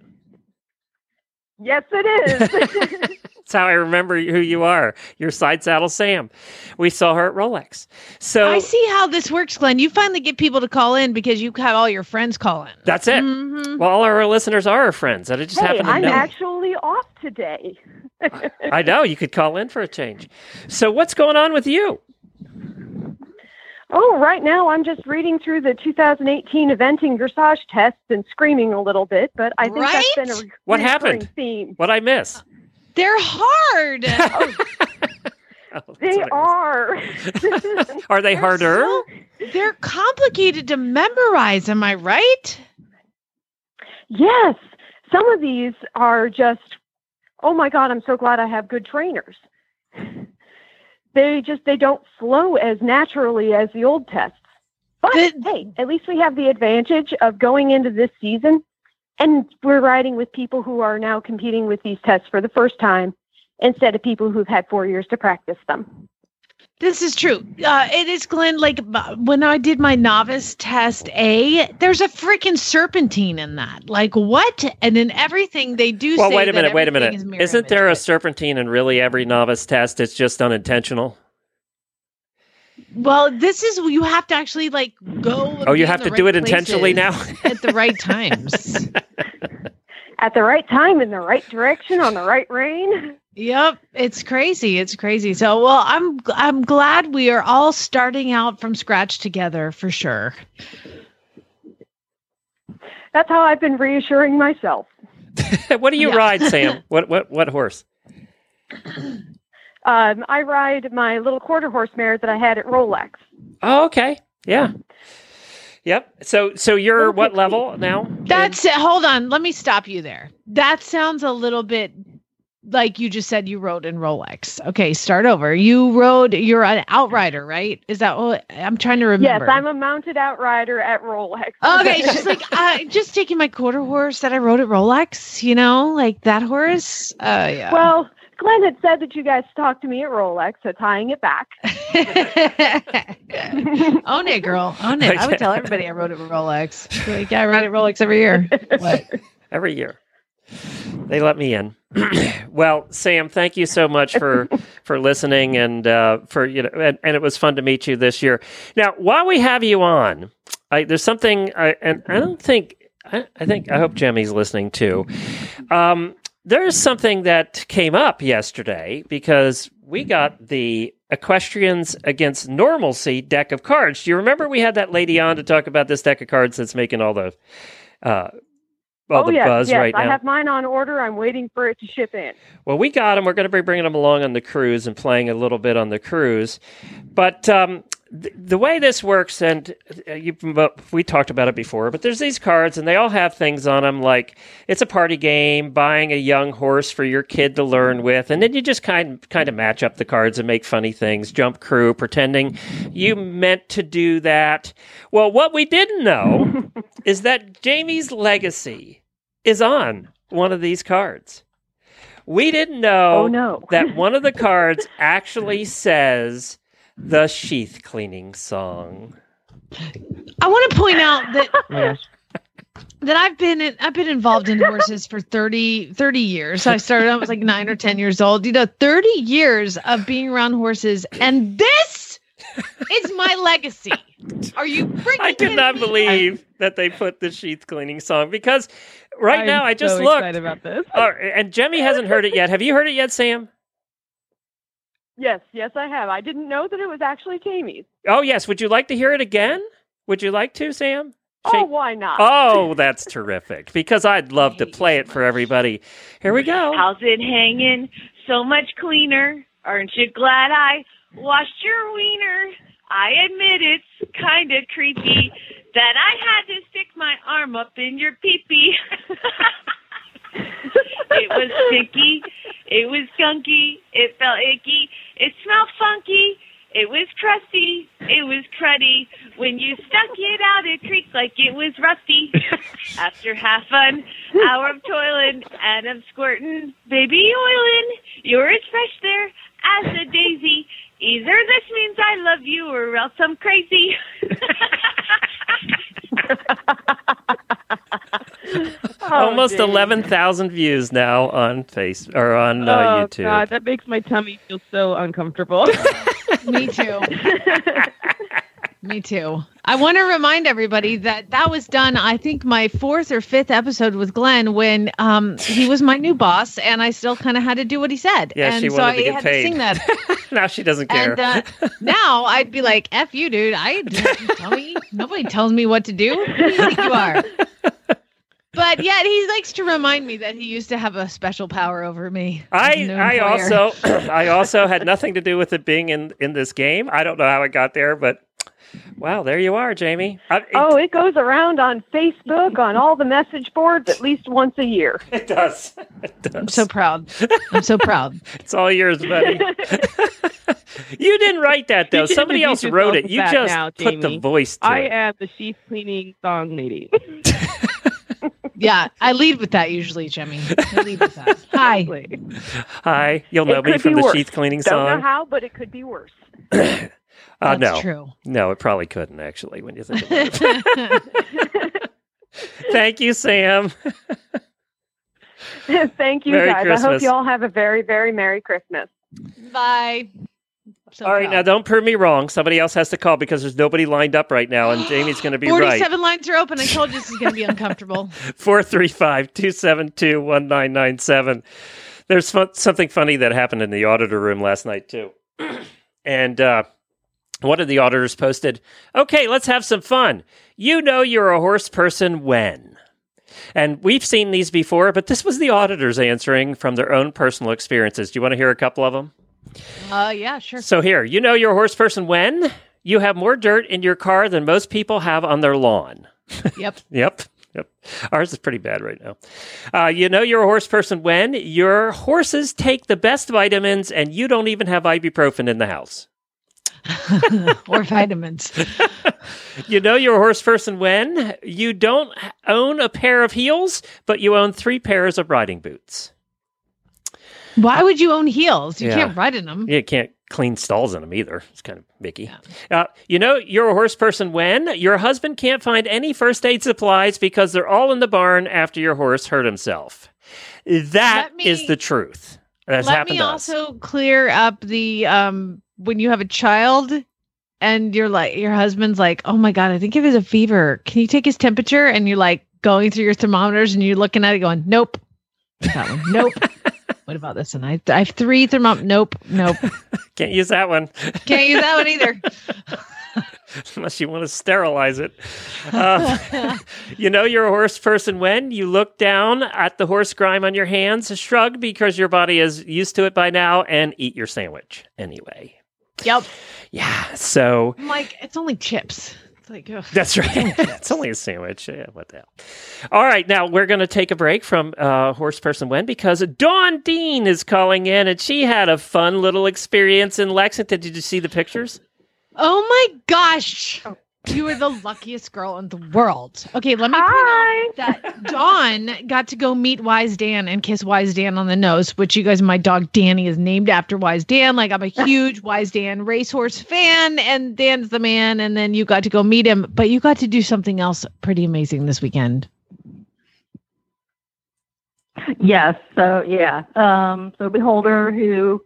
Yes, it is. That's how I remember who you are. You're Side Saddle Sam. We saw her at Rolex. So I see how this works, Glenn. You finally get people to call in because you have all your friends call in. that's it. Mhm. Well, all our listeners are our friends. I just hey, happen to I'm know. actually off today. I know you could call in for a change. So what's going on with you? Oh, right now I'm just reading through the 2018 eventing dressage tests and screaming a little bit, but I think that's been a re- What happened? theme. What I miss? They're hard. They are. Are they harder? They're complicated to memorize. Am I right? yes, some of these are just, oh my God, I'm so glad I have good trainers. They just they don't flow as naturally as the old tests. But hey, at least we have the advantage of going into this season and we're riding with people who are now competing with these tests for the first time instead of people who've had four years to practice them. This is true. Uh, it is, Glenn. Like uh, when I did my novice test A, there's a freaking serpentine in that. Like what? And then everything they do. Well, say wait a minute. Wait a minute. is Isn't there a serpentine in really every novice test? It's just unintentional. Well, this is you have to actually like go. Oh, you have the to do it intentionally now. at the right times. At the right time, in the right direction, on the right rein. Yep, it's crazy. It's crazy. So, well, I'm I'm glad we are all starting out from scratch together for sure. That's how I've been reassuring myself. what do you Yeah. ride, Sam? What what what horse? Um, I ride my little quarter horse mare that I had at Rolex. Oh, okay. Yeah. Yep. So so you're what level now? That's it. Hold on. Let me stop you there. That sounds a little bit like you just said you rode in Rolex. Okay, start over. You rode, you're an outrider, right? Is that what I'm trying to remember? Yes, I'm a mounted outrider at Rolex. Okay, she's like, uh, just taking my quarter horse that I rode at Rolex, you know, like that horse. Uh, yeah. Well, Glenn had said that you guys talked to me at Rolex, so tying it back. Own it, girl. Own it. I would tell everybody I rode at Rolex. Like, yeah, I ride at Rolex every year. What? Every year. They let me in. well, Sam, thank you so much for for listening and uh, for you know, and, and it was fun to meet you this year. Now, while we have you on, I, there's something, I, and I don't think, I, I think, I hope Jemmy's listening too. Um, there's something that came up yesterday because we got the Equestrians Against Normalcy deck of cards. Do you remember we had that lady on to talk about this deck of cards that's making all the uh, all oh, the yes, buzz yes. right I have mine on order. I'm waiting for it to ship in. Well, we got them. We're going to be bringing them along on the cruise and playing a little bit on the cruise. But um, th- the way this works, and uh, you, we talked about it before, but there's these cards, and they all have things on them like it's a party game, buying a young horse for your kid to learn with, and then you just kind kind of match up the cards and make funny things. Jump crew, pretending you meant to do that. Well, what we didn't know is that Jamie's legacy is on one of these cards. We didn't know Oh, no. that one of the cards actually says the sheath cleaning song. I want to point out that that I've been in, I've been involved in horses for 30, 30 years. I started I was like 9 or 10 years old. You know, 30 years of being around horses and this is my legacy. Are you freaking I could kidding not me? believe that they put the sheath cleaning song because right I'm now I just so looked. excited about this. Oh, and Jemmy hasn't heard it yet. Have you heard it yet, Sam? Yes, yes, I have. I didn't know that it was actually Jamie's. Oh, yes. Would you like to hear it again? Would you like to, Sam? Oh, why not? Oh, that's terrific. Because I'd love to play it for everybody. Here we go. How's it hanging? So much cleaner. Aren't you glad I washed your wiener? I admit it's kind of creepy that I had to stick my arm up in your pee-pee. it was sticky. It was gunky. It felt icky. It smelled funky. It was crusty. It was cruddy. When you stuck it out, it creaked like it was rusty. After half an hour of toiling and of squirting, baby oiling, you're as fresh there as a daisy. Either this means I love you or else I'm crazy. Almost 11,000 views now on Face or on uh, oh YouTube. God, that makes my tummy feel so uncomfortable. Me too. Me too. I want to remind everybody that that was done. I think my fourth or fifth episode with Glenn when um, he was my new boss, and I still kind of had to do what he said. Yeah, and she so wanted I to get had paid. to sing that. now she doesn't care. And uh, now I'd be like, "F you, dude! I tell me nobody tells me what to do. Who do you think you are?" But yet he likes to remind me that he used to have a special power over me. as I a new I also I also had nothing to do with it being in in this game. I don't know how it got there, but wow, there you are, Jamie. I, it, Oh, it goes around on Facebook, on all the message boards at least once a year. It does. It does. I'm so proud. I'm so proud. It's all yours, buddy. you didn't write that though. Somebody else wrote it. You just now, put the voice to I it. am the sheath cleaning song lady. Yeah, I lead with that usually, Jimmy. I lead with that. Hi. Hi, you'll know it me from the worse. sheath cleaning song. I Don't know how, but it could be worse. uh, That's no, true. no, it probably couldn't actually. When you think about it. Thank you, Sam. Thank you, Merry guys. I hope you all have a very, very Merry Christmas. Bye. So All right, now don't prove me wrong. Somebody else has to call because there's nobody lined up right now, and Jamie's going to be right. 47 lines are open. I told you this is going to be uncomfortable. 435 272 1997. There's fun- something funny that happened in the auditor room last night, too. and uh, one of the auditors posted, Okay, let's have some fun. You know you're a horse person when? And we've seen these before, but this was the auditors answering from their own personal experiences. Do you want to hear a couple of them? Uh, yeah, sure. So here, you know you're a horse person when you have more dirt in your car than most people have on their lawn. Yep. Yep. Yep. Ours is pretty bad right now. Uh, you know you're a horse person when your horses take the best vitamins and you don't even have ibuprofen in the house. or vitamins. You know you're a horse person when you don't own a pair of heels, but you own three pairs of riding boots. Why would you own heels? You Yeah. can't ride in them. You can't clean stalls in them either. It's kind of Mickey. Uh, you know, you're a horse person when your husband can't find any first aid supplies because they're all in the barn after your horse hurt himself. That Let is the truth. That's Let happened me to us. also clear up the um when you have a child and you're like your husband's like, "Oh my god, I think he has a fever. Can you take his temperature?" and you're like going through your thermometers and you're looking at it going, "Nope." That one. Nope. what about this one? I, I have three thermometers. Nope. Nope. Can't use that one Can't use that one either. unless you want to sterilize it. Uh, you know, you're a horse person when you look down at the horse grime on your hands, shrug because your body is used to it by now, and eat your sandwich anyway. Yep. Yeah. So I'm like, it's only chips. It's like, ugh. That's right. it's only a sandwich. Yeah, what the hell? All right, now we're going to take a break from uh, Horse Person When because Dawn Dean is calling in, and she had a fun little experience in Lexington. Did you see the pictures? Oh my gosh. You are the luckiest girl in the world. Okay, let me point out that Dawn got to go meet Wise Dan and kiss Wise Dan on the nose, which you guys, my dog Danny is named after Wise Dan. Like, I'm a huge Wise Dan racehorse fan, and Dan's the man. And then you got to go meet him, but you got to do something else pretty amazing this weekend. Yes. So yeah. Um, so Beholder, who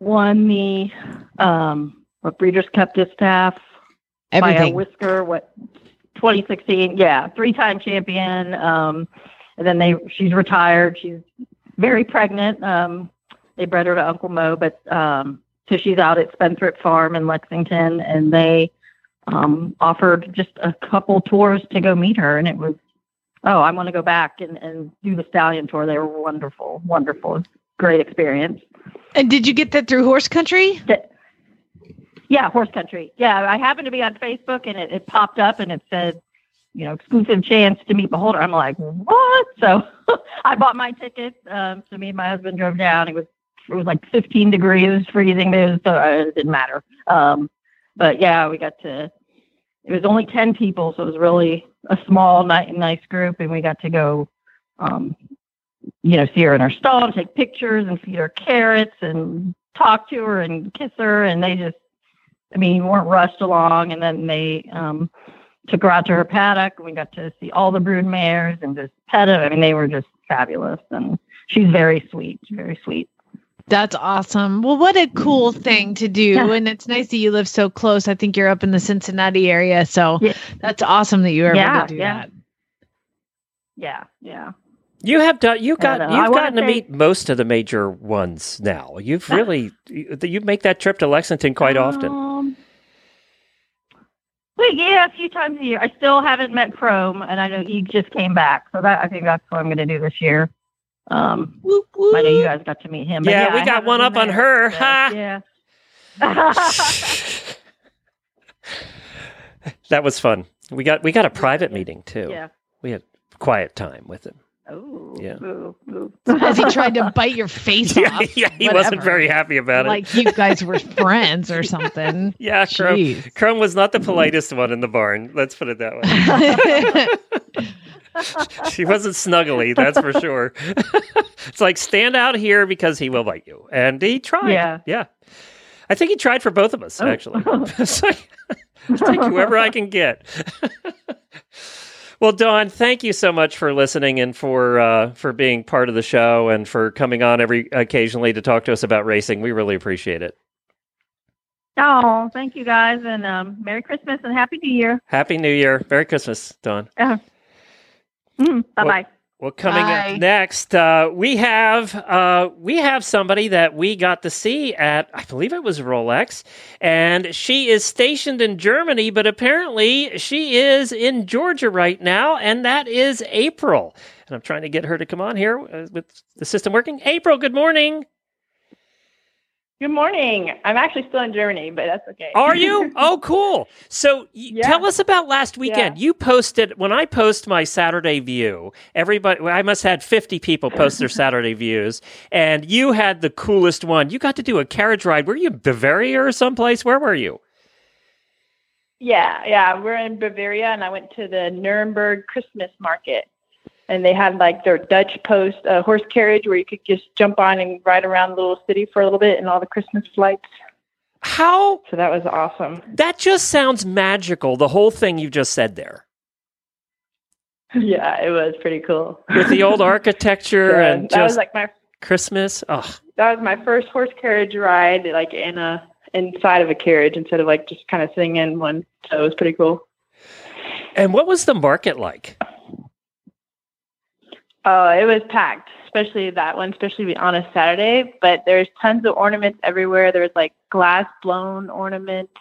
won the um, what Breeders' Cup Distaff by a whisker, what 2016? Yeah, three-time champion. Um, and then they she's retired. She's very pregnant. Um, they bred her to Uncle Mo, but um, so she's out at Spendthrift Farm in Lexington, and they um, offered just a couple tours to go meet her, and it was oh, I want to go back and, and do the stallion tour. They were wonderful, wonderful, great experience. And did you get that through horse country? Yeah, horse country. Yeah, I happened to be on Facebook and it, it popped up and it said, you know, exclusive chance to meet Beholder. I'm like, what? So I bought my ticket. Um, so me and my husband drove down. It was it was like 15 degrees, freezing. There, so uh, it didn't matter. Um, but yeah, we got to. It was only 10 people, so it was really a small, nice, nice group, and we got to go, um, you know, see her in her stall, take pictures, and feed her carrots, and talk to her, and kiss her, and they just I mean, we weren't rushed along, and then they um, took her out to her paddock, and we got to see all the brood mares and just pet them. I mean, they were just fabulous, and she's very sweet, very sweet. That's awesome. Well, what a cool thing to do. Yeah. And it's nice that you live so close. I think you're up in the Cincinnati area. So that's awesome that you were able to do yeah. that. Yeah, yeah. You have done. You got. And, uh, I you've wanna gotten to say- meet most of the major ones now. You've really. you, you make that trip to Lexington quite often. Well, yeah, a few times a year. I still haven't met Chrome, and I know he just came back, so that I think that's what I'm going to do this year. Um, I know you guys got to meet him. but Yeah, we I got one up on her. so, Ha! Yeah. That was fun. We got. We got a private meeting too. Yeah. We had quiet time with him. Oh. Yeah. Ooh, ooh. As he tried to bite your face Yeah, off. yeah, he wasn't very happy about it. Like you guys were friends or something. Yeah, Chrome, Jeez. Chrome was not the politest one in the barn. Let's put it that way. she wasn't snuggly, that's for sure. it's like stand out here because he will bite you, and he tried. Yeah. yeah. I think he tried for both of us oh. actually. it's like I'll take whoever I can get. Well, Dawn, thank you so much for listening and for uh, for being part of the show and for coming on every occasionally to talk to us about racing. We really appreciate it. Oh, thank you guys, and um, Merry Christmas and Happy New Year. Happy New Year. Merry Christmas, Dawn. Uh, mm, bye bye. Well, coming Bye. up next, uh, we have uh, we have somebody that we got to see at I believe it was Rolex, and she is stationed in Germany, but apparently she is in Georgia right now, and that is April. And I'm trying to get her to come on here uh, with the system working. April, good morning. Good morning. I'm actually still in Germany, but that's okay. Are you? oh, cool. So y- tell us about last weekend. You posted when I post my Saturday view. Everybody, well, I must have had 50 people post their Saturday views, and you had the coolest one. You got to do a carriage ride. Were you in Bavaria or someplace? Where were you? Yeah, yeah. We're in Bavaria, and I went to the Nuremberg Christmas market, and they had like their Dutch post uh, horse carriage where you could just jump on and ride around the little city for a little bit, and all the Christmas lights. How? So that was awesome. That just sounds magical. The whole thing you just said there Yeah, it was pretty cool. with the old architecture Yeah, and that was like my Christmas. Oh, that was my first horse carriage ride, like in a inside of a carriage instead of like just kind of sitting in one. So it was pretty cool. and what was the market like? Oh, it was packed, especially that one, especially on a Saturday. But there's tons of ornaments everywhere. There's like glass blown ornaments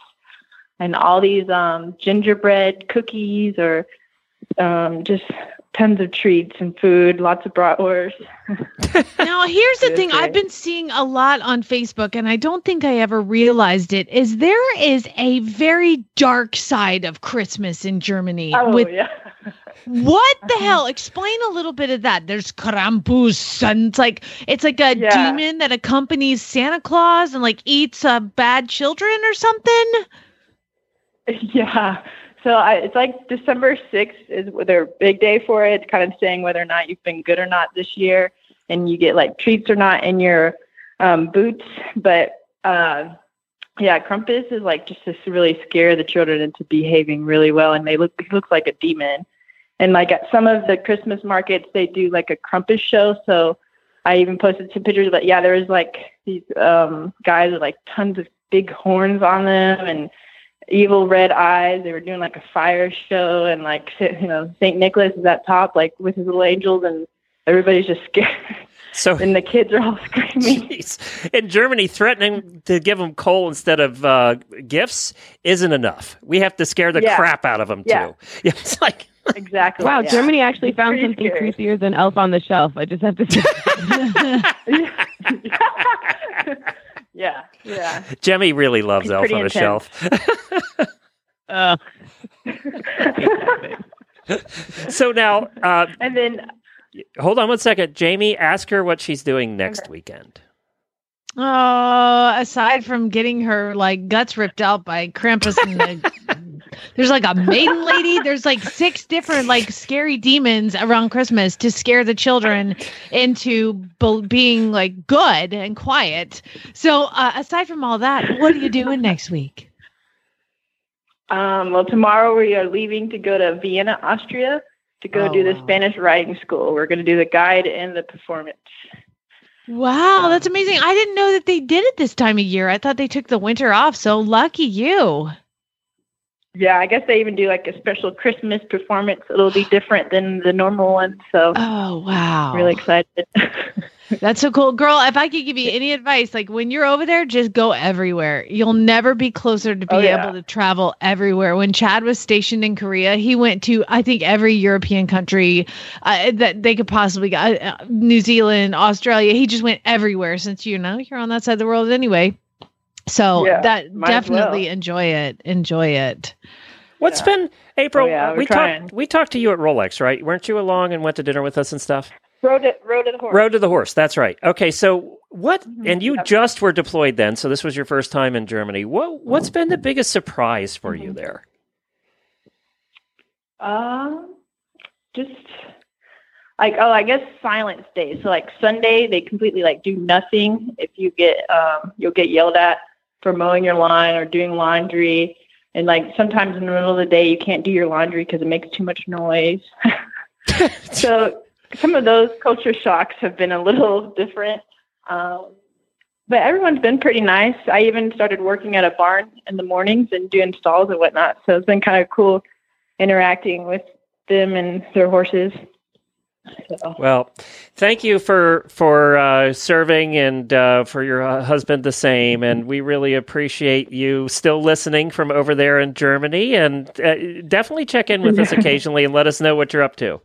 and all these um, gingerbread cookies or um, just tons of treats and food, lots of bratwurst. Now, here's the thing I've been seeing a lot on Facebook, and I don't think I ever realized it, is there is a very dark side of Christmas in Germany. Oh, with yeah. what the hell? Explain a little bit of that. There's Krampus, and it's like it's like a Yeah. demon that accompanies Santa Claus and like eats uh, bad children or something. Yeah. So I, it's like December 6th is their big day for it, kind of saying whether or not you've been good or not this year. And you get like treats or not in your um, boots. But uh, yeah, Krampus is like just to really scare the children into behaving really well. And they look, he looks like a demon. And like at some of the Christmas markets, they do like a Krampus show. So I even posted some pictures, but yeah, there was like these um, guys with like tons of big horns on them and evil red eyes. They were doing like a fire show, and like you know Saint Nicholas is at top, like with his little angels, and everybody's just scared. So and the kids are all screaming. Jeez. In Germany, threatening to give them coal instead of uh, gifts isn't enough. We have to scare the Yeah. crap out of them Yeah. too. Yeah, it's like exactly. Wow, yeah. Germany actually It's found pretty something scary. creepier than Elf on the Shelf. I just have to say. Yeah, yeah. Jemmy really loves It's Elf on the intense. Shelf. Uh, so now, uh, and then hold on one second. Jamie, ask her what she's doing next weekend. Oh, aside from getting her like guts ripped out by Krampus and the, there's like a maiden lady. There's like six different like scary demons around Christmas to scare the children into be- being like good and quiet. So uh, aside from all that, what are you doing next week? Um, well, tomorrow we are leaving to go to Vienna, Austria, to go Oh, do the wow. Spanish Riding School. We're going to do the guide and the performance. Wow, that's amazing. I didn't know that they did it this time of year. I thought they took the winter off. So lucky you. Yeah, I guess they even do like a special Christmas performance. It'll be different than the normal one. So, Oh, wow. really excited. That's so cool. Girl, if I could give you any advice, like when you're over there, just go everywhere. You'll never be closer to be Oh, yeah. able to travel everywhere. When Chad was stationed in Korea, he went to, I think, every European country uh, that they could possibly go. Uh, uh, New Zealand, Australia. He just went everywhere since, you know, you're on that side of the world anyway. So Yeah, that might as well. definitely enjoy it. Enjoy it. What's been April? Oh, yeah, we're trying. talked. We talked to you at Rolex, right? Weren't you along and went to dinner with us and stuff? Road to, road to the horse. Road to the horse. That's right. Okay, so what? Mm-hmm. And you just were deployed then, so this was your first time in Germany. What? What's been the biggest surprise for Mm-hmm. you there? Um, just like oh, I guess silence day. So like Sunday, they completely like do nothing. If you get um, you'll get yelled at for mowing your lawn or doing laundry. And like sometimes in the middle of the day, you can't do your laundry because it makes too much noise. so some of those culture shocks have been a little different. Um, but everyone's been pretty nice. I even started working at a barn in the mornings and doing stalls and whatnot. So it's been kind of cool interacting with them and their horses. So, Well, thank you for for uh, serving and uh, for your uh, husband the same, and we really appreciate you still listening from over there in Germany. And uh, definitely check in with us occasionally and let us know what you're up to.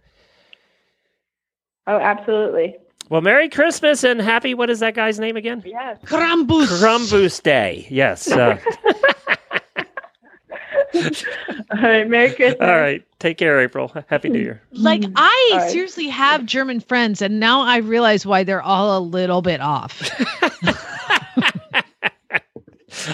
oh, absolutely. Well, Merry Christmas and happy. What is that guy's name again? Yes. Krampus. Krampus Day. Yes. All right. Merry Christmas. all right. Take care, April. Happy New Year. Like mm-hmm. I All right. seriously have German friends, and now I realize why they're all a little bit off.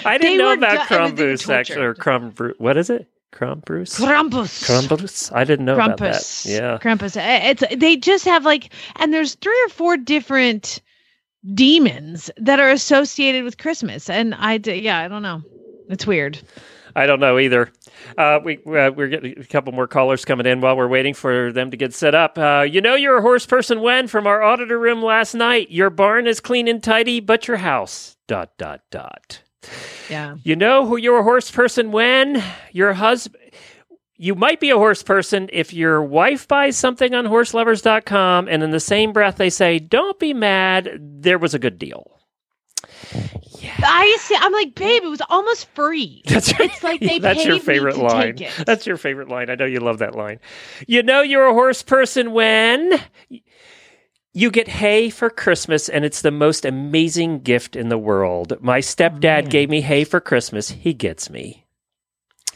I didn't know about do- everything Krampus actually, or Krumbru. What is it? Krampus. Krampus. Krampus. I didn't know about that. Krampus. Yeah. Krampus. It's they just have like, and there's three or four different demons that are associated with Christmas, and I d- yeah, I don't know. It's weird. I don't know either. Uh, we uh, we're getting a couple more callers coming in while we're waiting for them to get set up. Uh, you know you're a horse person when from our auditor room last night. Your barn is clean and tidy, but your house dot dot dot. Yeah. You know who you're a horse person when your husband. You might be a horse person if your wife buys something on horseloverz.com and in the same breath they say, "Don't be mad, there was a good deal." I see. I'm like, babe, it was almost free. That's right. It's like they That's your favorite line. That's your favorite line. I know you love that line. You know you're a horse person when you get hay for Christmas and it's the most amazing gift in the world. My stepdad oh, gave me hay for Christmas. He gets me.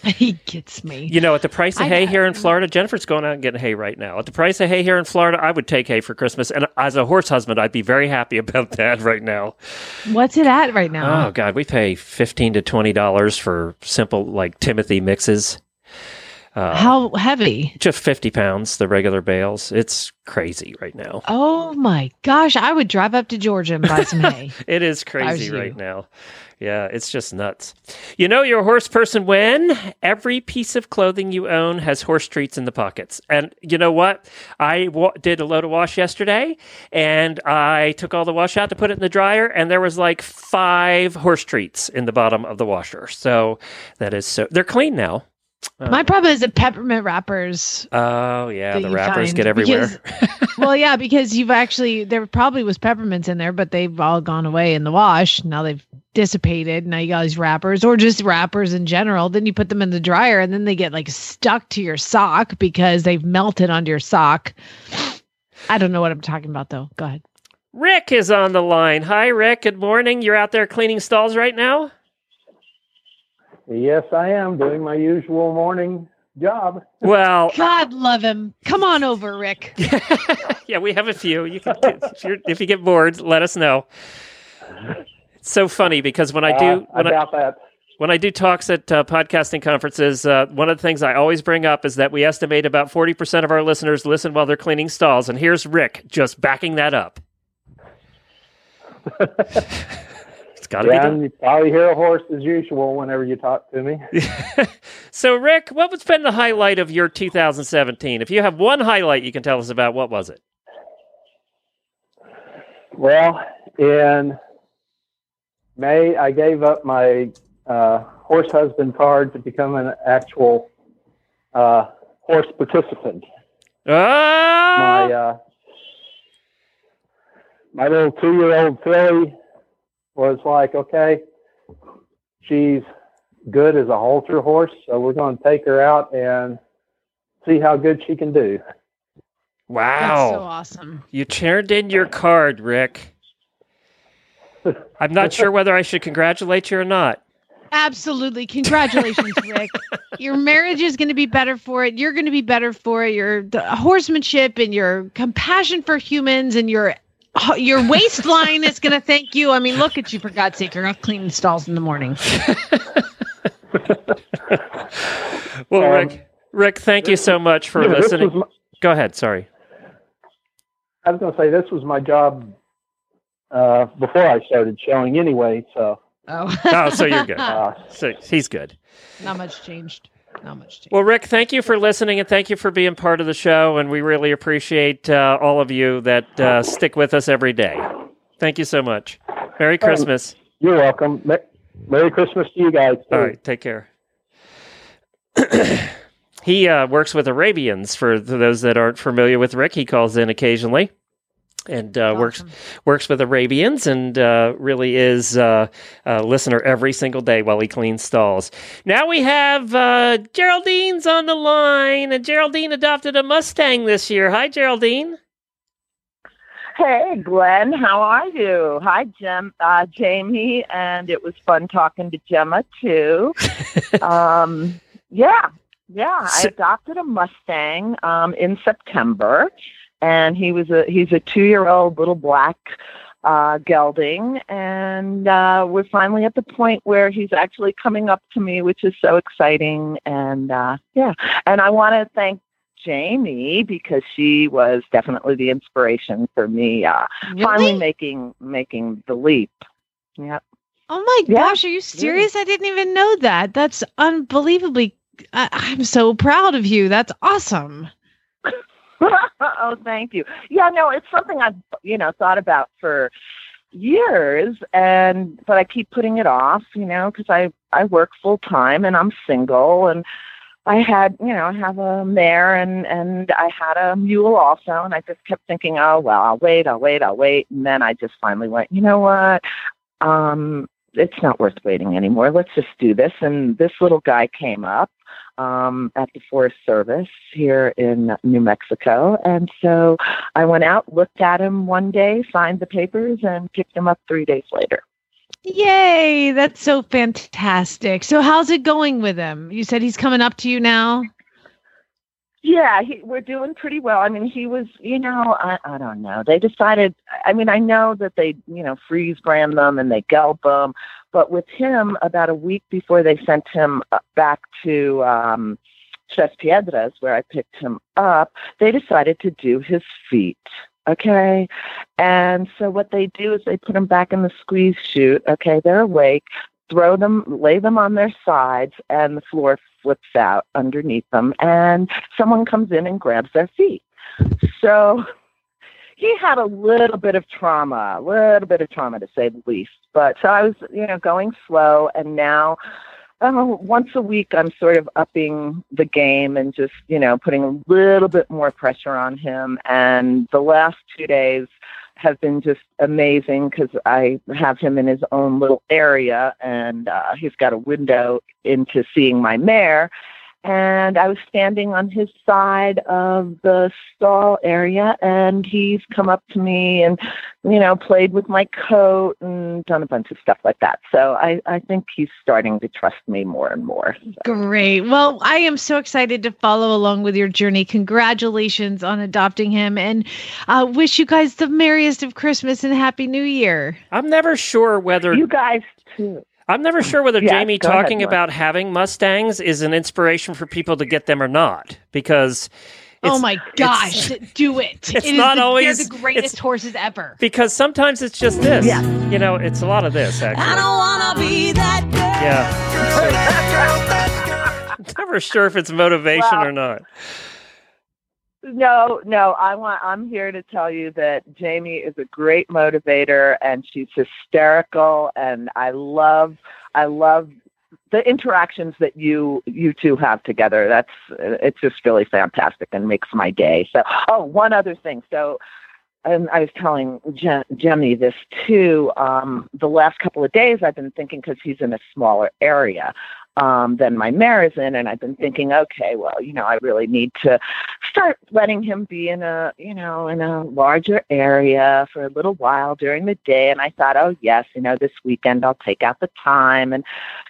he gets me. You know, at the price of I- hay here in Florida, Jennifer's going out and getting hay right now. At the price of hay here in Florida, I would take hay for Christmas. And as a horse husband, I'd be very happy about that right now. What's it at right now? Oh God, we pay fifteen to twenty dollars for simple like Timothy mixes. Uh, How heavy? just fifty pounds, the regular bales. It's crazy right now. Oh my gosh! I would drive up to Georgia and buy some hay. It is crazy you. right now. Yeah, it's just nuts. You know you're a horse person when every piece of clothing you own has horse treats in the pockets. And you know what? I wa- did a load of wash yesterday, and I took all the wash out to put it in the dryer, and there was like five horse treats in the bottom of the washer. So that is so. They're clean now. Um, My problem is the peppermint wrappers. Oh yeah, the wrappers get everywhere. because- well, yeah, because you've actually there probably was peppermints in there, but they've all gone away in the wash. Now they've dissipated. Now you got these wrappers, or just wrappers in general. Then you put them in the dryer, and then they get like stuck to your sock because they've melted onto your sock. I don't know what I'm talking about though. Go ahead. Rick is on the line. Hi, Rick. Good morning. You're out there cleaning stalls right now. Yes, I am doing my usual morning job. Well, God love him. Come on over, Rick. yeah, we have a few. You can, if, you're, if you get bored, let us know. It's so funny because when I do Uh, I when I, that. when I do talks at uh, podcasting conferences, uh, one of the things I always bring up is that we estimate about forty percent of our listeners listen while they're cleaning stalls, and here's Rick just backing that up. got to yeah, be done. you probably hear a horse as usual whenever you talk to me. So, Rick, what was been the highlight of your 2017? If you have one highlight, you can tell us about. What was it? Well, in May, I gave up my uh, horse husband card to become an actual uh, horse participant. Ah! My uh, my little two-year-old filly was like, okay, she's good as a halter horse, so we're going to take her out and see how good she can do. Wow. That's so awesome. You turned in your card, Rick. I'm not sure whether I should congratulate you or not. Absolutely. Congratulations, Rick. Your marriage is going to be better for it. You're going to be better for it. Your the horsemanship and your compassion for humans and your your waistline is going to thank you. I mean, look at you for God's sake. You're not cleaning stalls in the morning. Well, Um, Rick, Rick, thank you so much for Yeah, listening. my- Go ahead. Sorry. I was going to say this was my job uh, before I started showing anyway, so. Oh. Oh, so you're good. Uh, So he's good. Not much changed. Not much changed. Well, Rick, thank you for listening and thank you for being part of the show. And we really appreciate uh, all of you that uh, stick with us every day. Thank you so much. Merry Christmas. You're welcome. Me- Merry Christmas to you guys. too. All right, take care. he uh, works with Arabians. For those that aren't familiar with Rick, he calls in occasionally and uh, works works with Arabians and uh, really is uh, a listener every single day while he cleans stalls. Now we have uh, Geraldine's on the line, and Geraldine adopted a Mustang this year. Hi, Geraldine. Hey, Glenn, how are you? Hi, Jem, uh, Jamie, and it was fun talking to Gemma too. um, yeah, yeah, I adopted a Mustang um, in September, and he was a he's a two year old little black uh, gelding, and uh, we're finally at the point where he's actually coming up to me, which is so exciting. And uh, yeah, and I want to thank Jamie because she was definitely the inspiration for me uh, finally making making the leap. Yep. Oh my gosh, are you serious? I didn't even know that. That's unbelievably. I, I'm so proud of you. That's awesome. oh, thank you. Yeah, no, it's something I've you know thought about for years, and but I keep putting it off, you know, because I I work full time and I'm single, and I had you know I have a mare and and I had a mule also, and I just kept thinking, oh well, I'll wait, I'll wait, I'll wait, and then I just finally went, you know what, um, it's not worth waiting anymore. Let's just do this, and this little guy came up um, at the Forest Service here in New Mexico. And so I went out, looked at him one day, signed the papers, and picked him up three days later. Yay, that's so fantastic. So how's it going with him? You said he's coming up to you now? Yeah, he, we're doing pretty well. I mean, he was, you know, I, I don't know. They decided, I mean, I know that they, you know, freeze brand them and they geld them, but with him, about a week before they sent him uh, back to um, Tres Piedras, where I picked him up, they decided to do his feet. Okay. And so what they do is they put him back in the squeeze chute. Okay. They're awake, throw them, lay them on their sides, and the floor flips out underneath them, and someone comes in and grabs their feet. So he had a little bit of trauma, a little bit of trauma to say the least. But so I was, you know, going slow, and now oh, once a week, I'm sort of upping the game and just, you know, putting a little bit more pressure on him. And the last two days have been just amazing because I have him in his own little area and uh, he's got a window into seeing my mare and I was standing on his side of the stall area, and he's come up to me and, you know, played with my coat and done a bunch of stuff like that. So I, I think he's starting to trust me more and more. Great. Well, I am so excited to follow along with your journey. Congratulations on adopting him and uh, wish you guys the merriest of Christmas and Happy New Year. I'm never sure whether you guys too. I'm never sure whether Yes, Jamie go ahead, talking about having Mustangs is an inspiration for people to get them or not because oh my gosh, do it. it's It is not the, always- They're the greatest horses ever. because sometimes it's just this. Yeah. You know, it's a lot of this actually. I don't wanna be that Yeah. I'm never sure if it's motivation Well- or not. No, no, I want I'm here to tell you that Jamie is a great motivator and she's hysterical and I love I love the interactions that you you two have together. That's it's just really fantastic and makes my day. So, oh, one other thing. So, and I was telling Jem- Jemmy this too. Um, the last couple of days, I've been thinking because he's in a smaller area um, than my mare is in, and I've been thinking, okay, well, you know, I really need to start letting him be in a, you know, in a larger area for a little while during the day. And I thought, oh yes, you know, this weekend I'll take out the time and,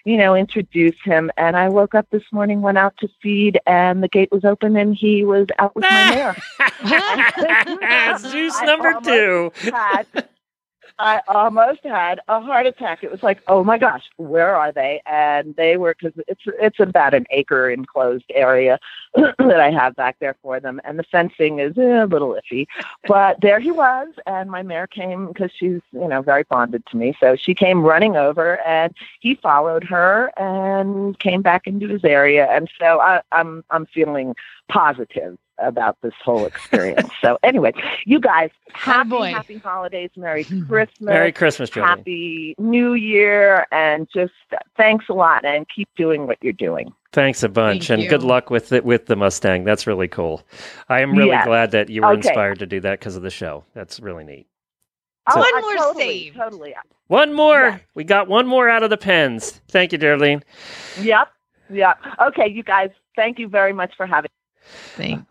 you know, introduce him. And I woke up this morning, went out to feed, and the gate was open, and he was out with my mare. Zeus number two. I almost had a heart attack. It was like, oh my gosh, where are they? And they were because it's it's about an acre enclosed area that I have back there for them, and the fencing is eh, a little iffy. But there he was, and my mare came because she's you know very bonded to me, so she came running over, and he followed her and came back into his area, and so I, I'm I'm feeling positive about this whole experience. so anyway, you guys, oh, happy happy holidays, Merry Christmas, Merry Christmas, Jody. Happy New Year, and just uh, thanks a lot, and keep doing what you're doing. Thanks a bunch, Thank and good luck with it with the Mustang. That's really cool. I am really Yes. glad that you were Okay. inspired to do that because of the show. That's really neat. Oh, One I more totally, save. Totally. One more. We got one more out of the pens. Thank you, Darlene. Yep. Yep. Okay, you guys, thank you very much for having.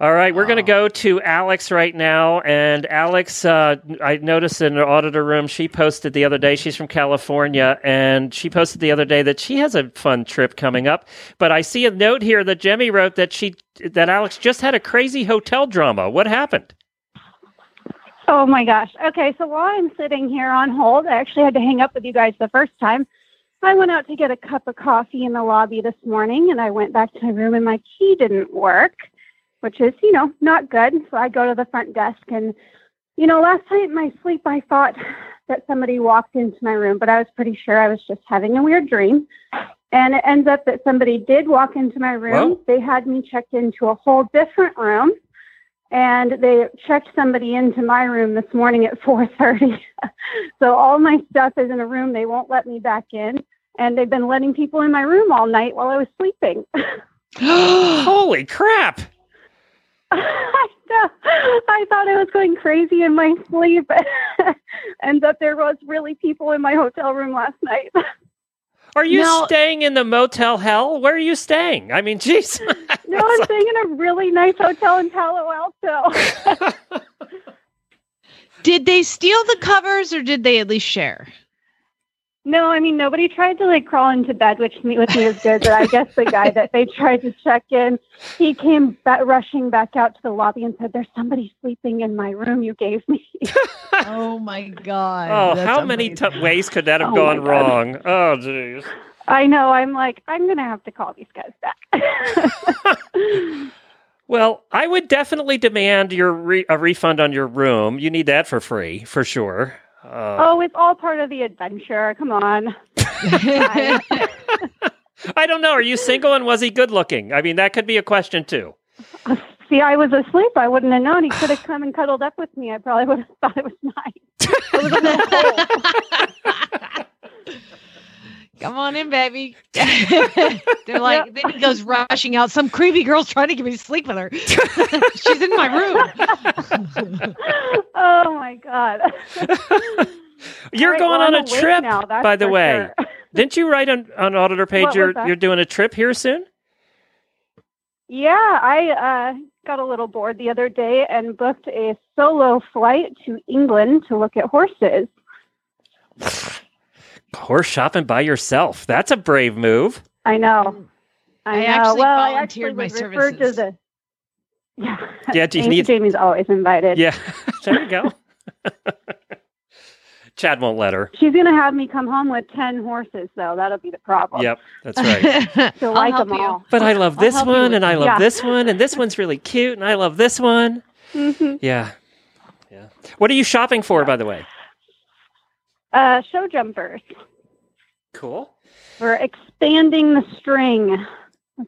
All right, we're going to go to Alex right now. And Alex, uh, I noticed in her auditor room, she posted the other day, she's from California, and she posted the other day that she has a fun trip coming up. But I see a note here that Jemmy wrote that she that Alex just had a crazy hotel drama. What happened? Oh my gosh. Okay, so while I'm sitting here on hold, I actually had to hang up with you guys the first time. I went out to get a cup of coffee in the lobby this morning and I went back to my room and my key didn't work, which is, you know, not good. So I go to the front desk and, you know, last night in my sleep I thought that somebody walked into my room, but I was pretty sure I was just having a weird dream. And it ends up that somebody did walk into my room. Whoa. They had me checked into a whole different room and they checked somebody into my room this morning at 4:30. so all my stuff is in a room they won't let me back in and they've been letting people in my room all night while I was sleeping. Holy crap! I know. I thought I was going crazy in my sleep and that there was really people in my hotel room last night. Are you No. staying in the motel hell? Where are you staying? I mean, jeez. No, I'm staying in a really nice hotel in Palo Alto. Did they steal the covers or did they at least share? No, I mean nobody tried to like crawl into bed which me with me is good, but I guess the guy that they tried to check in, he came ba- rushing back out to the lobby and said, "There's somebody sleeping in my room you gave me." oh my god! Oh, That's how many t- ways could that have Oh gone wrong? Oh, jeez. I know. I'm like, I'm gonna have to call these guys back. Well, I would definitely demand your re- a refund on your room. You need that for free, for sure. Uh, oh, it's all part of the adventure. Come on. I don't know. Are you single and was he good looking? I mean, that could be a question too. See, I was asleep. I wouldn't have known. He could have come and cuddled up with me. I probably would have thought it was nice. It was a little cold. Come on in, baby. They're like, then he goes rushing out. Some creepy girl's trying to get me to sleep with her. She's in my room. oh my god. You're right, going well, on I'm a trip, now, by the way. sure. Didn't you write on, on Auditor page you're, you're doing a trip here soon? Yeah, I uh, got a little bored the other day and booked a solo flight to England to look at horses. Horse shopping by yourself. That's a brave move. I know. I, I know. actually well, I volunteered actually my was to services. the. Yeah. Yeah, do you need- Jamie's always invited. Yeah, there you go. Chad won't let her. She's gonna have me come home with ten horses, though. That'll be the problem. Yep, that's right. She'll I'll like help them you. all. But I love this one, and I love Yeah. this one, and this one's really cute, and I love this one. Mhm. Yeah, yeah. What are you shopping for, by the way? Uh, show jumpers. Cool. We're expanding the string.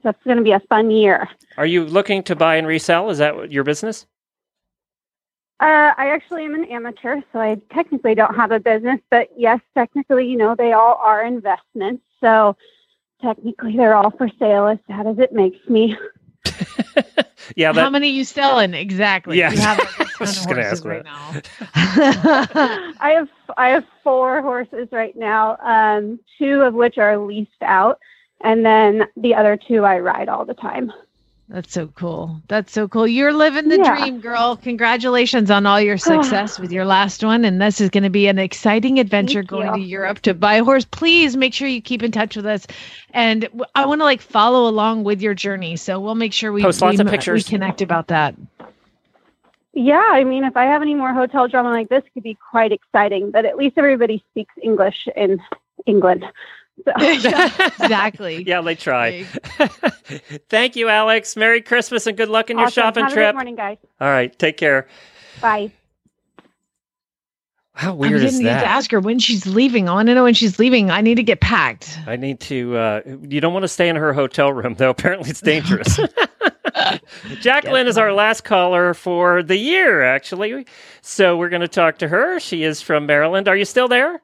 That's going to be a fun year. Are you looking to buy and resell? Is that your business? Uh, I actually am an amateur, so I technically don't have a business, but yes, technically, you know, they all are investments. So technically, they're all for sale, as sad as it makes me. Yeah, How that. many you selling exactly? Yeah. You have like a I ton was just gonna ask right that. now. I have I have four horses right now, um, two of which are leased out, and then the other two I ride all the time. That's so cool. That's so cool. You're living the Yeah. dream, girl. Congratulations on all your success with your last one. And this is going to be an exciting adventure Thank going to. Europe to buy a horse. Please make sure you keep in touch with us. And I want to like follow along with your journey. So we'll make sure we, Post lots we, of we pictures. connect about that. Yeah, I mean, if I have any more hotel drama like this, it could be quite exciting. But at least everybody speaks English in England. So. exactly. Yeah, they try. Thank you, Alex. Merry Christmas and good luck in your shopping Have a great trip. morning, guys. All right, take care. Bye. How I weird didn't is need to that? ask her when she's leaving. I want to know when she's leaving. I need to get packed. I need to. Uh, you don't want to stay in her hotel room, though. Apparently, it's dangerous. Jacqueline is our last caller for the year, actually. So we're going to talk to her. She is from Maryland. Are you still there?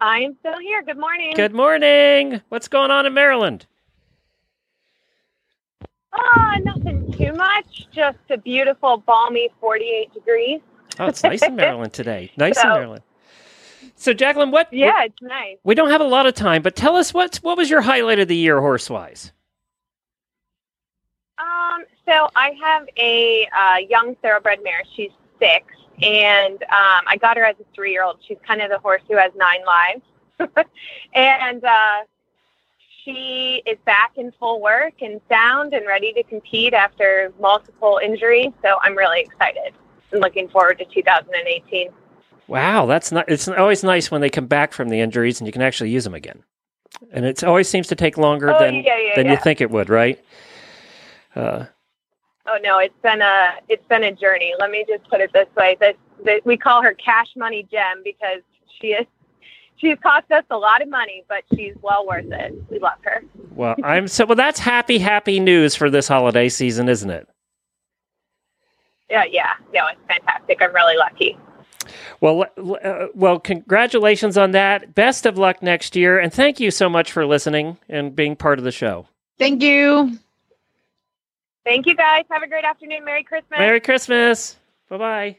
I'm still here. Good morning. Good morning. What's going on in Maryland? Oh, nothing too much. Just a beautiful, balmy 48 degrees. Oh, it's nice in Maryland today. Nice in Maryland. So, Jacqueline, what? Yeah, it's nice. We don't have a lot of time, but tell us what what was your highlight of the year, horse wise? Um, so I have a uh, young thoroughbred mare. She's six, and um, I got her as a three-year-old. She's kind of the horse who has nine lives, and uh, she is back in full work and sound and ready to compete after multiple injuries. So I'm really excited and looking forward to 2018. Wow, that's not. It's always nice when they come back from the injuries and you can actually use them again. And it always seems to take longer Oh, than yeah, yeah, than you think it would, right? Uh, Oh no, it's been a it's been a journey. Let me just put it this way: that that we call her Cash Money Gem because she is she's cost us a lot of money, but she's well worth it. We love her. well, I'm so well. That's happy, happy news for this holiday season, isn't it? Yeah, yeah, no, it's fantastic. I'm really lucky. Well, uh, well, congratulations on that. Best of luck next year, and thank you so much for listening and being part of the show. Thank you. Thank you guys. Have a great afternoon. Merry Christmas. Merry Christmas. Bye bye.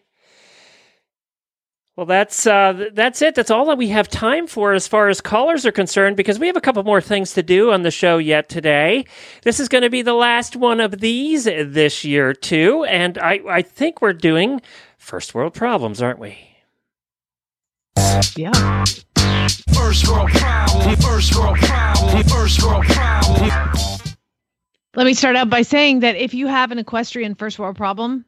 Well, that's uh, th- that's it. That's all that we have time for as far as callers are concerned, because we have a couple more things to do on the show yet today. This is going to be the last one of these this year too, and I I think we're doing first world problems, aren't we? Yeah. First world problem, first world problem, first world problem. Let me start out by saying that if you have an equestrian first world problem,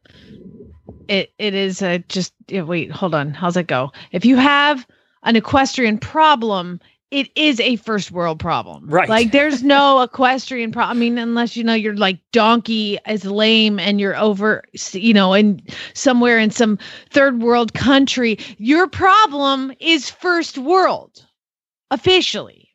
it it is a just yeah, wait, hold on. How's it go? If you have an equestrian problem, it is a first world problem. Right. Like there's no equestrian problem. I mean, unless you know you're like donkey is lame and you're over, you know, in somewhere in some third world country, your problem is first world officially.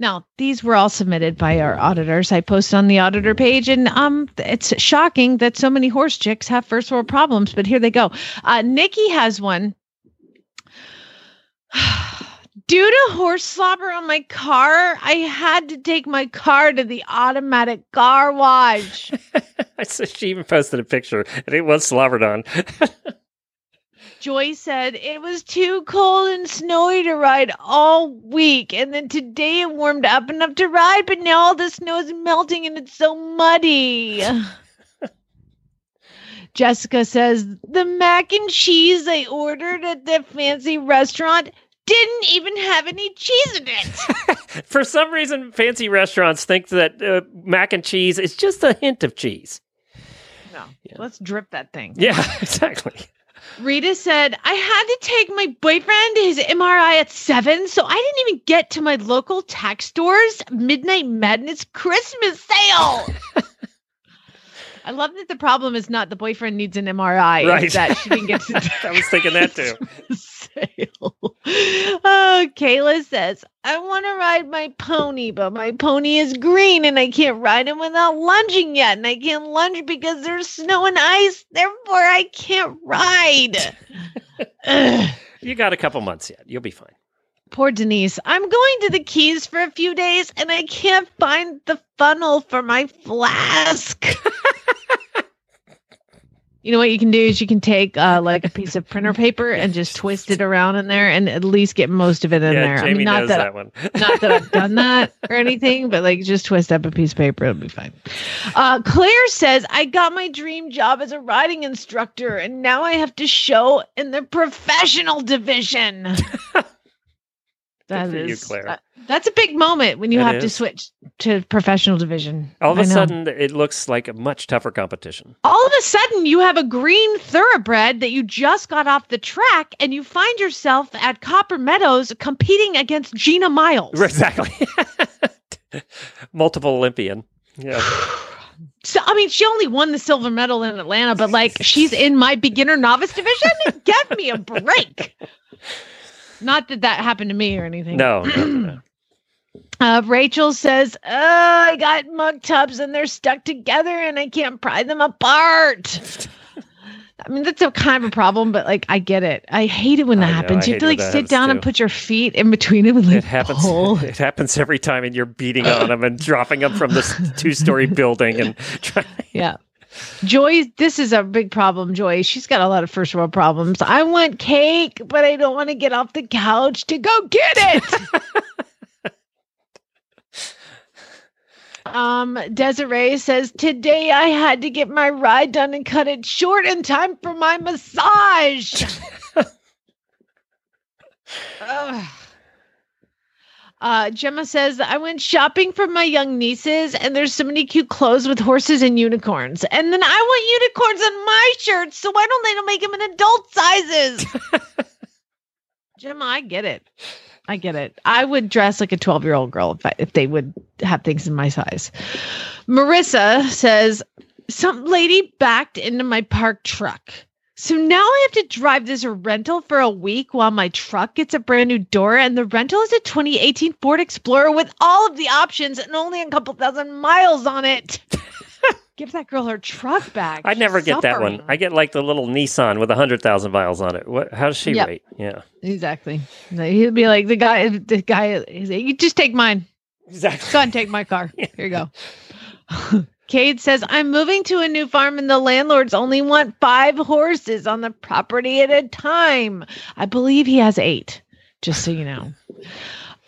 Now, these were all submitted by our auditors. I post on the auditor page, and um, it's shocking that so many horse chicks have first world problems. But here they go. Uh, Nikki has one. Due to horse slobber on my car, I had to take my car to the automatic car wash. She even posted a picture, and it was slobbered on. Joy said it was too cold and snowy to ride all week, and then today it warmed up enough to ride, but now all the snow is melting and it's so muddy. Jessica says the mac and cheese I ordered at the fancy restaurant didn't even have any cheese in it. For some reason, fancy restaurants think that uh, mac and cheese is just a hint of cheese. No, let's drip that thing. Yeah, exactly. Rita said, I had to take my boyfriend to his MRI at seven, so I didn't even get to my local tack store's Midnight Madness Christmas sale. I love that the problem is not the boyfriend needs an MRI, Right. that she didn't get to I was thinking that too. sale. Oh, Kayla says, I want to ride my pony, but my pony is green and I can't ride him without lunging yet. And I can't lunge because there's snow and ice. Therefore, I can't ride. You got a couple months yet. You'll be fine. Poor Denise. I'm going to the Keys for a few days and I can't find the funnel for my flask. you know what you can do is you can take uh, like a piece of printer paper and just twist it around in there and at least get most of it in yeah, there. Jamie I mean, not knows that, that, one. not that I've done that or anything, but like just twist up a piece of paper, it'll be fine. Uh, Claire says, I got my dream job as a riding instructor and now I have to show in the professional division. That you, is- Claire. uh, that's a big moment when you It have to switch to professional division. All of a I know. sudden, it looks like a much tougher competition. all of a sudden you have a green thoroughbred that you just got off the track and you find yourself at Copper Meadows competing against Gina Miles. Exactly. Multiple Olympian. Yeah. So I mean, she only won the silver medal in Atlanta, but like she's in my beginner novice division. Give me a break. Not that that happened to me or anything. No, no, no. Uh, Rachel says, oh, I got muck tubs and they're stuck together and I can't pry them apart. I mean, that's a kind of a problem, but like, I get it. I hate it when that I happens. I you have to like sit down and put your feet in between them and like It happens. pull. It happens every time, and you're beating on them and dropping them from this two-story building, and trying. Yeah. Joy, this is a big problem, Joy. She's got a lot of first world problems. I want cake, but I don't want to get off the couch to go get it. um, Desiree says, Today I had to get my ride done and cut it short in time for my massage. Uh, Gemma says, I went shopping for my young nieces, and there's so many cute clothes with horses and unicorns. And then I want unicorns on my shirts, so why don't they make them in adult sizes? Gemma, I get it. I get it. I would dress like a 12 year old girl if, I, if they would have things in my size. Marissa says, Some lady backed into my parked truck. So now I have to drive this rental for a week while my truck gets a brand new door. And the rental is a 2018 Ford Explorer with all of the options and only a couple thousand miles on it. Give that girl her truck back. I never get that one. I get like the little Nissan with a hundred thousand miles on it. What? How does she Yep. rate? Yeah. Exactly. He'll be like the guy. The guy. He's like, you just take mine. Exactly. Go and take my car. Here you go. Cade says, I'm moving to a new farm and the landlords only want five horses on the property at a time. I believe he has eight, just so you know.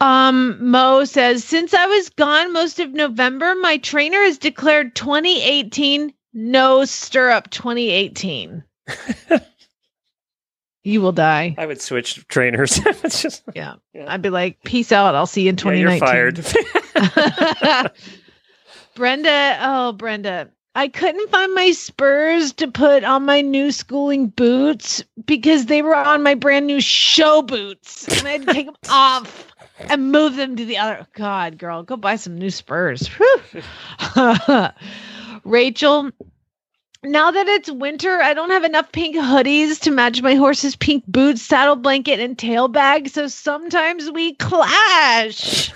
Um, Mo says, since I was gone most of November, my trainer has declared 2018 no stirrup 2018. you will die. I would switch trainers. it's just Yeah. I'd be like, peace out. I'll see you in yeah, 2019. you're fired. Brenda, oh Brenda, I couldn't find my spurs to put on my new schooling boots because they were on my brand new show boots, and I had to take them off and move them to the other. God, girl, go buy some new spurs. Rachel. Now that it's winter, I don't have enough pink hoodies to match my horse's pink boots, saddle blanket, and tail bag. So sometimes we clash.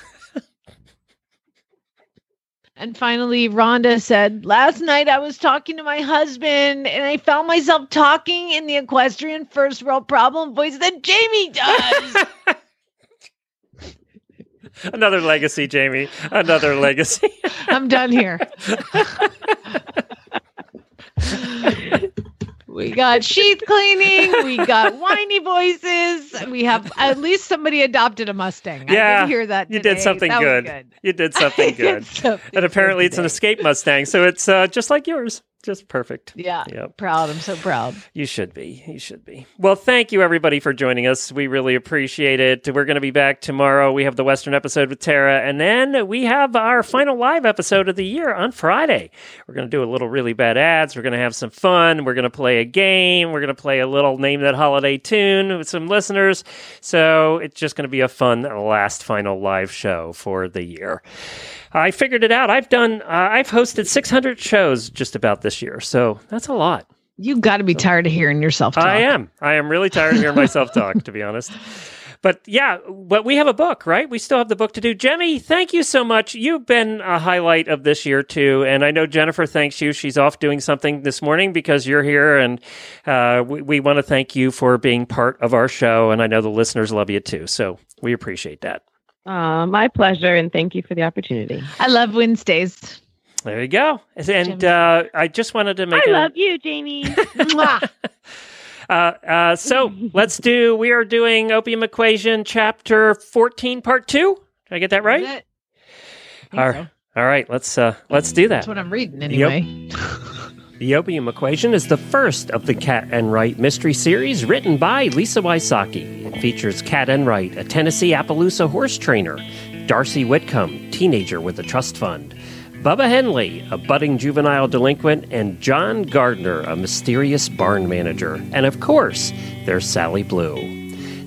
And finally, Rhonda said, Last night I was talking to my husband and I found myself talking in the equestrian first world problem voice that Jamie does. Another legacy, Jamie. Another legacy. I'm done here. we got sheath cleaning. We got whiny voices. We have at least somebody adopted a Mustang. I yeah, did hear that. You did something good. good. You did something did good. something and apparently, it's an escape Mustang, so it's uh, just like yours. Just perfect. Yeah. Yep. Proud. I'm so proud. You should be. You should be. Well, thank you everybody for joining us. We really appreciate it. We're going to be back tomorrow. We have the Western episode with Tara, and then we have our final live episode of the year on Friday. We're going to do a little really bad ads. We're going to have some fun. We're going to play a game. We're going to play a little name that holiday tune with some listeners. So it's just going to be a fun last final live show for the year. I figured it out. I've done. Uh, I've hosted 600 shows just about this year, so that's a lot. You got to be tired of hearing yourself talk. I am. I am really tired of hearing myself talk, to be honest. But yeah, but we have a book, right? We still have the book to do. Jenny, thank you so much. You've been a highlight of this year too, and I know Jennifer thanks you. She's off doing something this morning because you're here, and uh, we, we want to thank you for being part of our show. And I know the listeners love you too, so we appreciate that. Uh, my pleasure, and thank you for the opportunity. I love Wednesdays. There you go. And uh, I just wanted to make I a, love you, Jamie. Uh, uh, so let's do. We are doing Opium Equation, Chapter fourteen, Part two. Did I get that right? All so. All right. Let's uh, let's do that. That's what I'm reading anyway. The Opium Equation is the first of the Cat Enright mystery series written by Lisa Wysocki. It features Cat Enright, a Tennessee Appaloosa horse trainer, Darcy Whitcomb, teenager with a trust fund, Bubba Henley, a budding juvenile delinquent, and John Gardner, a mysterious barn manager. And of course, there's Sally Blue.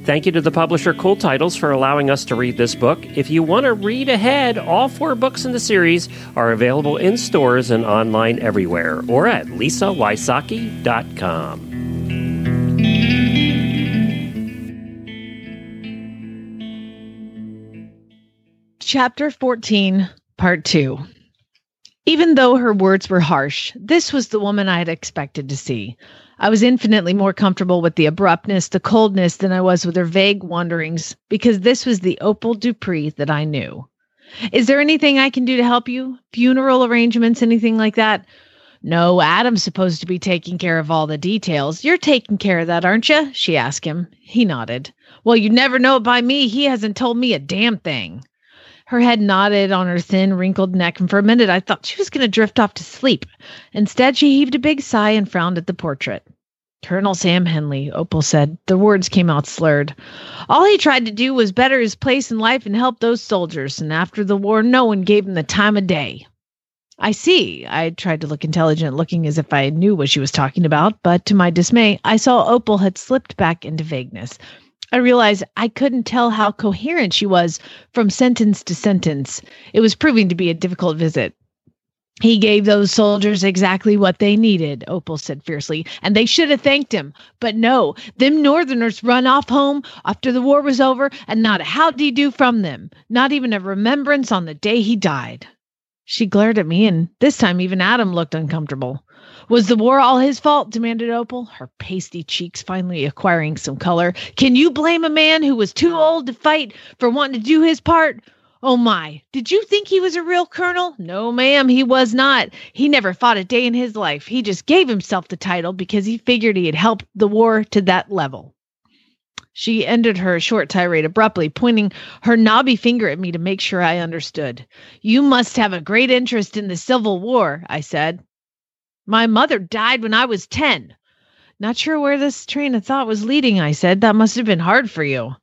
Thank you to the publisher Cool Titles for allowing us to read this book. If you want to read ahead, all four books in the series are available in stores and online everywhere or at lisawysocki.com. Chapter 14, Part 2. Even though her words were harsh, this was the woman I had expected to see. I was infinitely more comfortable with the abruptness, the coldness than I was with her vague wanderings, because this was the Opal Dupree that I knew. Is there anything I can do to help you? Funeral arrangements, anything like that? No, Adam's supposed to be taking care of all the details. You're taking care of that, aren't you? She asked him. He nodded. Well, you never know it by me. He hasn't told me a damn thing. Her head nodded on her thin, wrinkled neck, and for a minute I thought she was going to drift off to sleep. Instead, she heaved a big sigh and frowned at the portrait. Colonel Sam Henley, Opal said. The words came out slurred. All he tried to do was better his place in life and help those soldiers, and after the war, no one gave him the time of day. I see. I tried to look intelligent, looking as if I knew what she was talking about, but to my dismay, I saw Opal had slipped back into vagueness. I realized I couldn't tell how coherent she was from sentence to sentence. It was proving to be a difficult visit. He gave those soldiers exactly what they needed, Opal said fiercely, and they should have thanked him. But no, them Northerners run off home after the war was over, and not a howdy do from them, not even a remembrance on the day he died. She glared at me, and this time even Adam looked uncomfortable. Was the war all his fault? demanded Opal, her pasty cheeks finally acquiring some color. Can you blame a man who was too old to fight for wanting to do his part? Oh my, did you think he was a real colonel? No, ma'am, he was not. He never fought a day in his life. He just gave himself the title because he figured he had helped the war to that level. She ended her short tirade abruptly, pointing her knobby finger at me to make sure I understood. You must have a great interest in the Civil War, I said. My mother died when I was 10. Not sure where this train of thought was leading, I said. That must have been hard for you.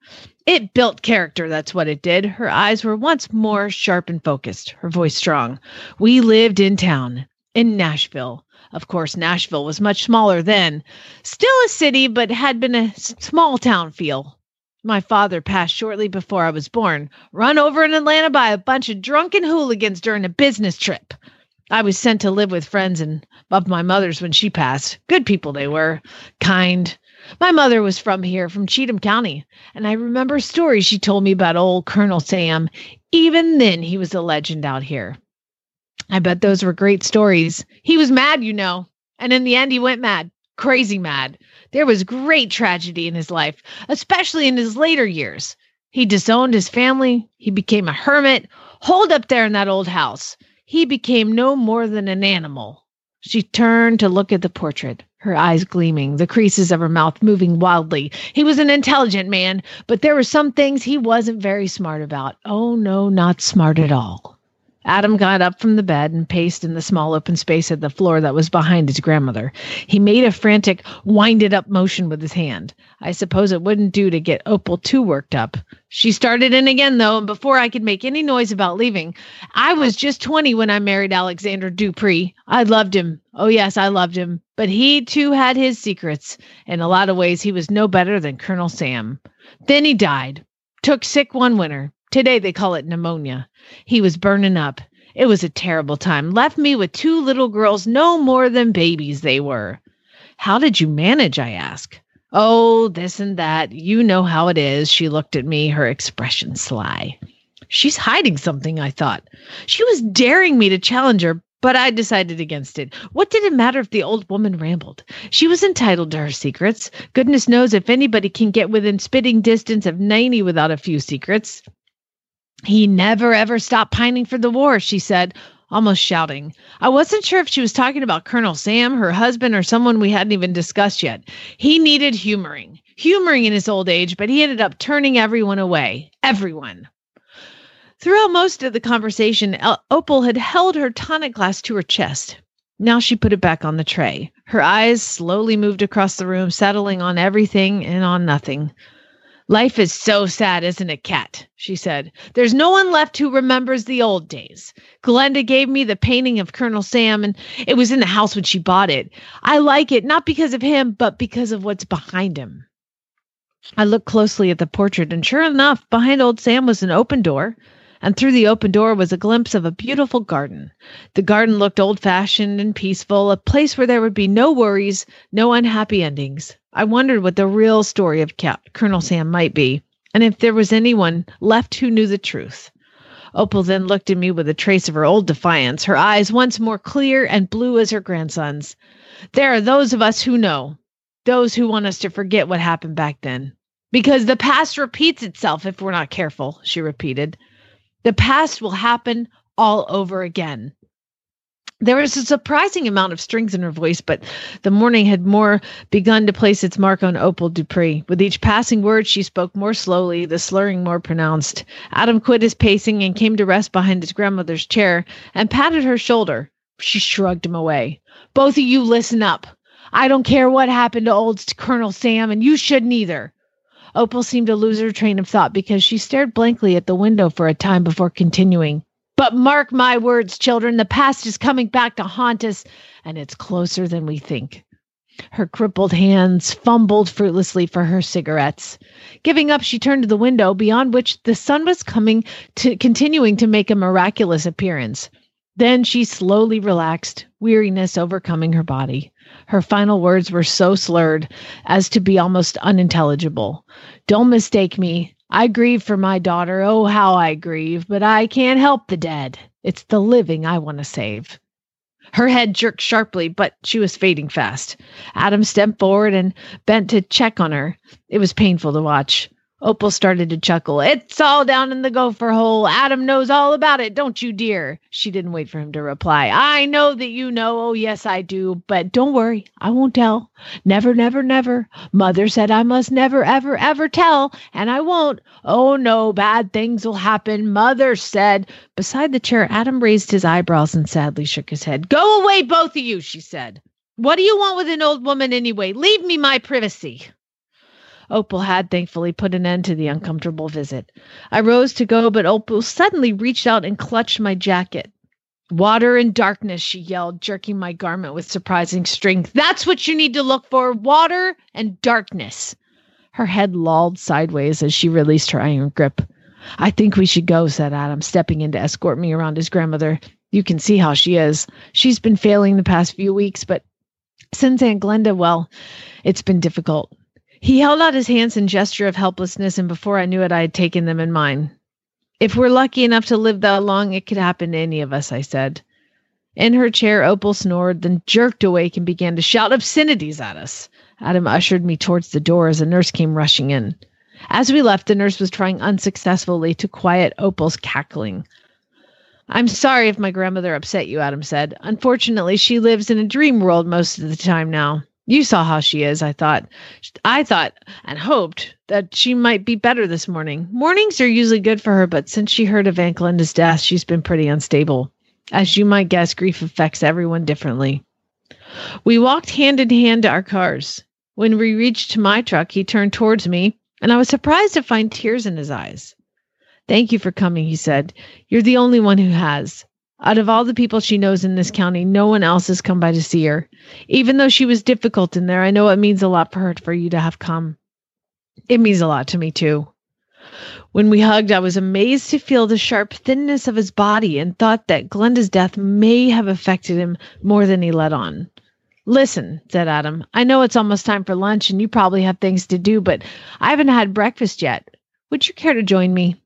It built character, that's what it did. Her eyes were once more sharp and focused, her voice strong. We lived in town, in Nashville. Of course, Nashville was much smaller then. Still a city, but had been a small town feel. My father passed shortly before I was born, run over in Atlanta by a bunch of drunken hooligans during a business trip. I was sent to live with friends and of my mother's when she passed. Good people they were, kind. My mother was from here, from Cheatham County, and I remember stories she told me about old Colonel Sam. Even then, he was a legend out here. I bet those were great stories. He was mad, you know, and in the end, he went mad, crazy mad. There was great tragedy in his life, especially in his later years. He disowned his family. He became a hermit, holed up there in that old house. He became no more than an animal. She turned to look at the portrait, her eyes gleaming, the creases of her mouth moving wildly. He was an intelligent man, but there were some things he wasn't very smart about. Oh, no, not smart at all. Adam got up from the bed and paced in the small open space at the floor that was behind his grandmother. He made a frantic, winded up motion with his hand. I suppose it wouldn't do to get Opal too worked up. She started in again, though, and before I could make any noise about leaving, I was just 20 when I married Alexander Dupree. I loved him. Oh, yes, I loved him. But he, too, had his secrets. In a lot of ways, he was no better than Colonel Sam. Then he died. Took sick one winter. Today they call it pneumonia. He was burning up. It was a terrible time. Left me with two little girls, no more than babies they were. How did you manage? I asked. Oh, this and that. You know how it is. She looked at me, her expression sly. She's hiding something, I thought. She was daring me to challenge her, but I decided against it. What did it matter if the old woman rambled? She was entitled to her secrets. Goodness knows if anybody can get within spitting distance of 90 without a few secrets. He never ever stopped pining for the war, she said, almost shouting. I wasn't sure if she was talking about Colonel Sam, her husband, or someone we hadn't even discussed yet. He needed humoring, humoring in his old age, but he ended up turning everyone away. Everyone. Throughout most of the conversation, Opal had held her tonic glass to her chest. Now she put it back on the tray. Her eyes slowly moved across the room, settling on everything and on nothing. Life is so sad, isn't it, Cat? She said. There's no one left who remembers the old days. Glenda gave me the painting of Colonel Sam, and it was in the house when she bought it. I like it, not because of him, but because of what's behind him. I looked closely at the portrait, and sure enough, behind old Sam was an open door, and through the open door was a glimpse of a beautiful garden. The garden looked old fashioned and peaceful, a place where there would be no worries, no unhappy endings. I wondered what the real story of Cap- Colonel Sam might be, and if there was anyone left who knew the truth. Opal then looked at me with a trace of her old defiance, her eyes once more clear and blue as her grandson's. There are those of us who know, those who want us to forget what happened back then. Because the past repeats itself if we're not careful, she repeated. The past will happen all over again. There was a surprising amount of strings in her voice, but the morning had more begun to place its mark on Opal Dupree. With each passing word, she spoke more slowly, the slurring more pronounced. Adam quit his pacing and came to rest behind his grandmother's chair and patted her shoulder. She shrugged him away. Both of you listen up. I don't care what happened to old Colonel Sam, and you shouldn't either. Opal seemed to lose her train of thought because she stared blankly at the window for a time before continuing. But mark my words, children, the past is coming back to haunt us, and it's closer than we think. Her crippled hands fumbled fruitlessly for her cigarettes. Giving up, she turned to the window, beyond which the sun was coming to continuing to make a miraculous appearance. Then she slowly relaxed, weariness overcoming her body. Her final words were so slurred as to be almost unintelligible. Don't mistake me. I grieve for my daughter. Oh, how I grieve, but I can't help the dead. It's the living I want to save. Her head jerked sharply, but she was fading fast. Adam stepped forward and bent to check on her. It was painful to watch. Opal started to chuckle. It's all down in the gopher hole. Adam knows all about it, don't you, dear? She didn't wait for him to reply. I know that you know. Oh, yes, I do. But don't worry. I won't tell. Never, never, never. Mother said I must never, ever, ever tell, and I won't. Oh, no, bad things will happen. Mother said. Beside the chair, Adam raised his eyebrows and sadly shook his head. Go away, both of you, she said. What do you want with an old woman anyway? Leave me my privacy. Opal had thankfully put an end to the uncomfortable visit. I rose to go, but Opal suddenly reached out and clutched my jacket. Water and darkness, she yelled, jerking my garment with surprising strength. That's what you need to look for water and darkness. Her head lolled sideways as she released her iron grip. I think we should go, said Adam, stepping in to escort me around his grandmother. You can see how she is. She's been failing the past few weeks, but since Aunt Glenda, well, it's been difficult. He held out his hands in gesture of helplessness, and before I knew it, I had taken them in mine. If we're lucky enough to live that long, it could happen to any of us, I said. In her chair, Opal snored, then jerked awake and began to shout obscenities at us. Adam ushered me towards the door as a nurse came rushing in. As we left, the nurse was trying unsuccessfully to quiet Opal's cackling. I'm sorry if my grandmother upset you, Adam said. Unfortunately, she lives in a dream world most of the time now. You saw how she is, I thought. I thought and hoped that she might be better this morning. Mornings are usually good for her, but since she heard of Aunt Glenda's death, she's been pretty unstable. As you might guess, grief affects everyone differently. We walked hand in hand to our cars. When we reached my truck, he turned towards me, and I was surprised to find tears in his eyes. Thank you for coming, he said. You're the only one who has. Out of all the people she knows in this county, no one else has come by to see her. Even though she was difficult in there, I know it means a lot for her for you to have come. It means a lot to me, too. When we hugged, I was amazed to feel the sharp thinness of his body and thought that Glenda's death may have affected him more than he let on. Listen, said Adam, I know it's almost time for lunch and you probably have things to do, but I haven't had breakfast yet. Would you care to join me?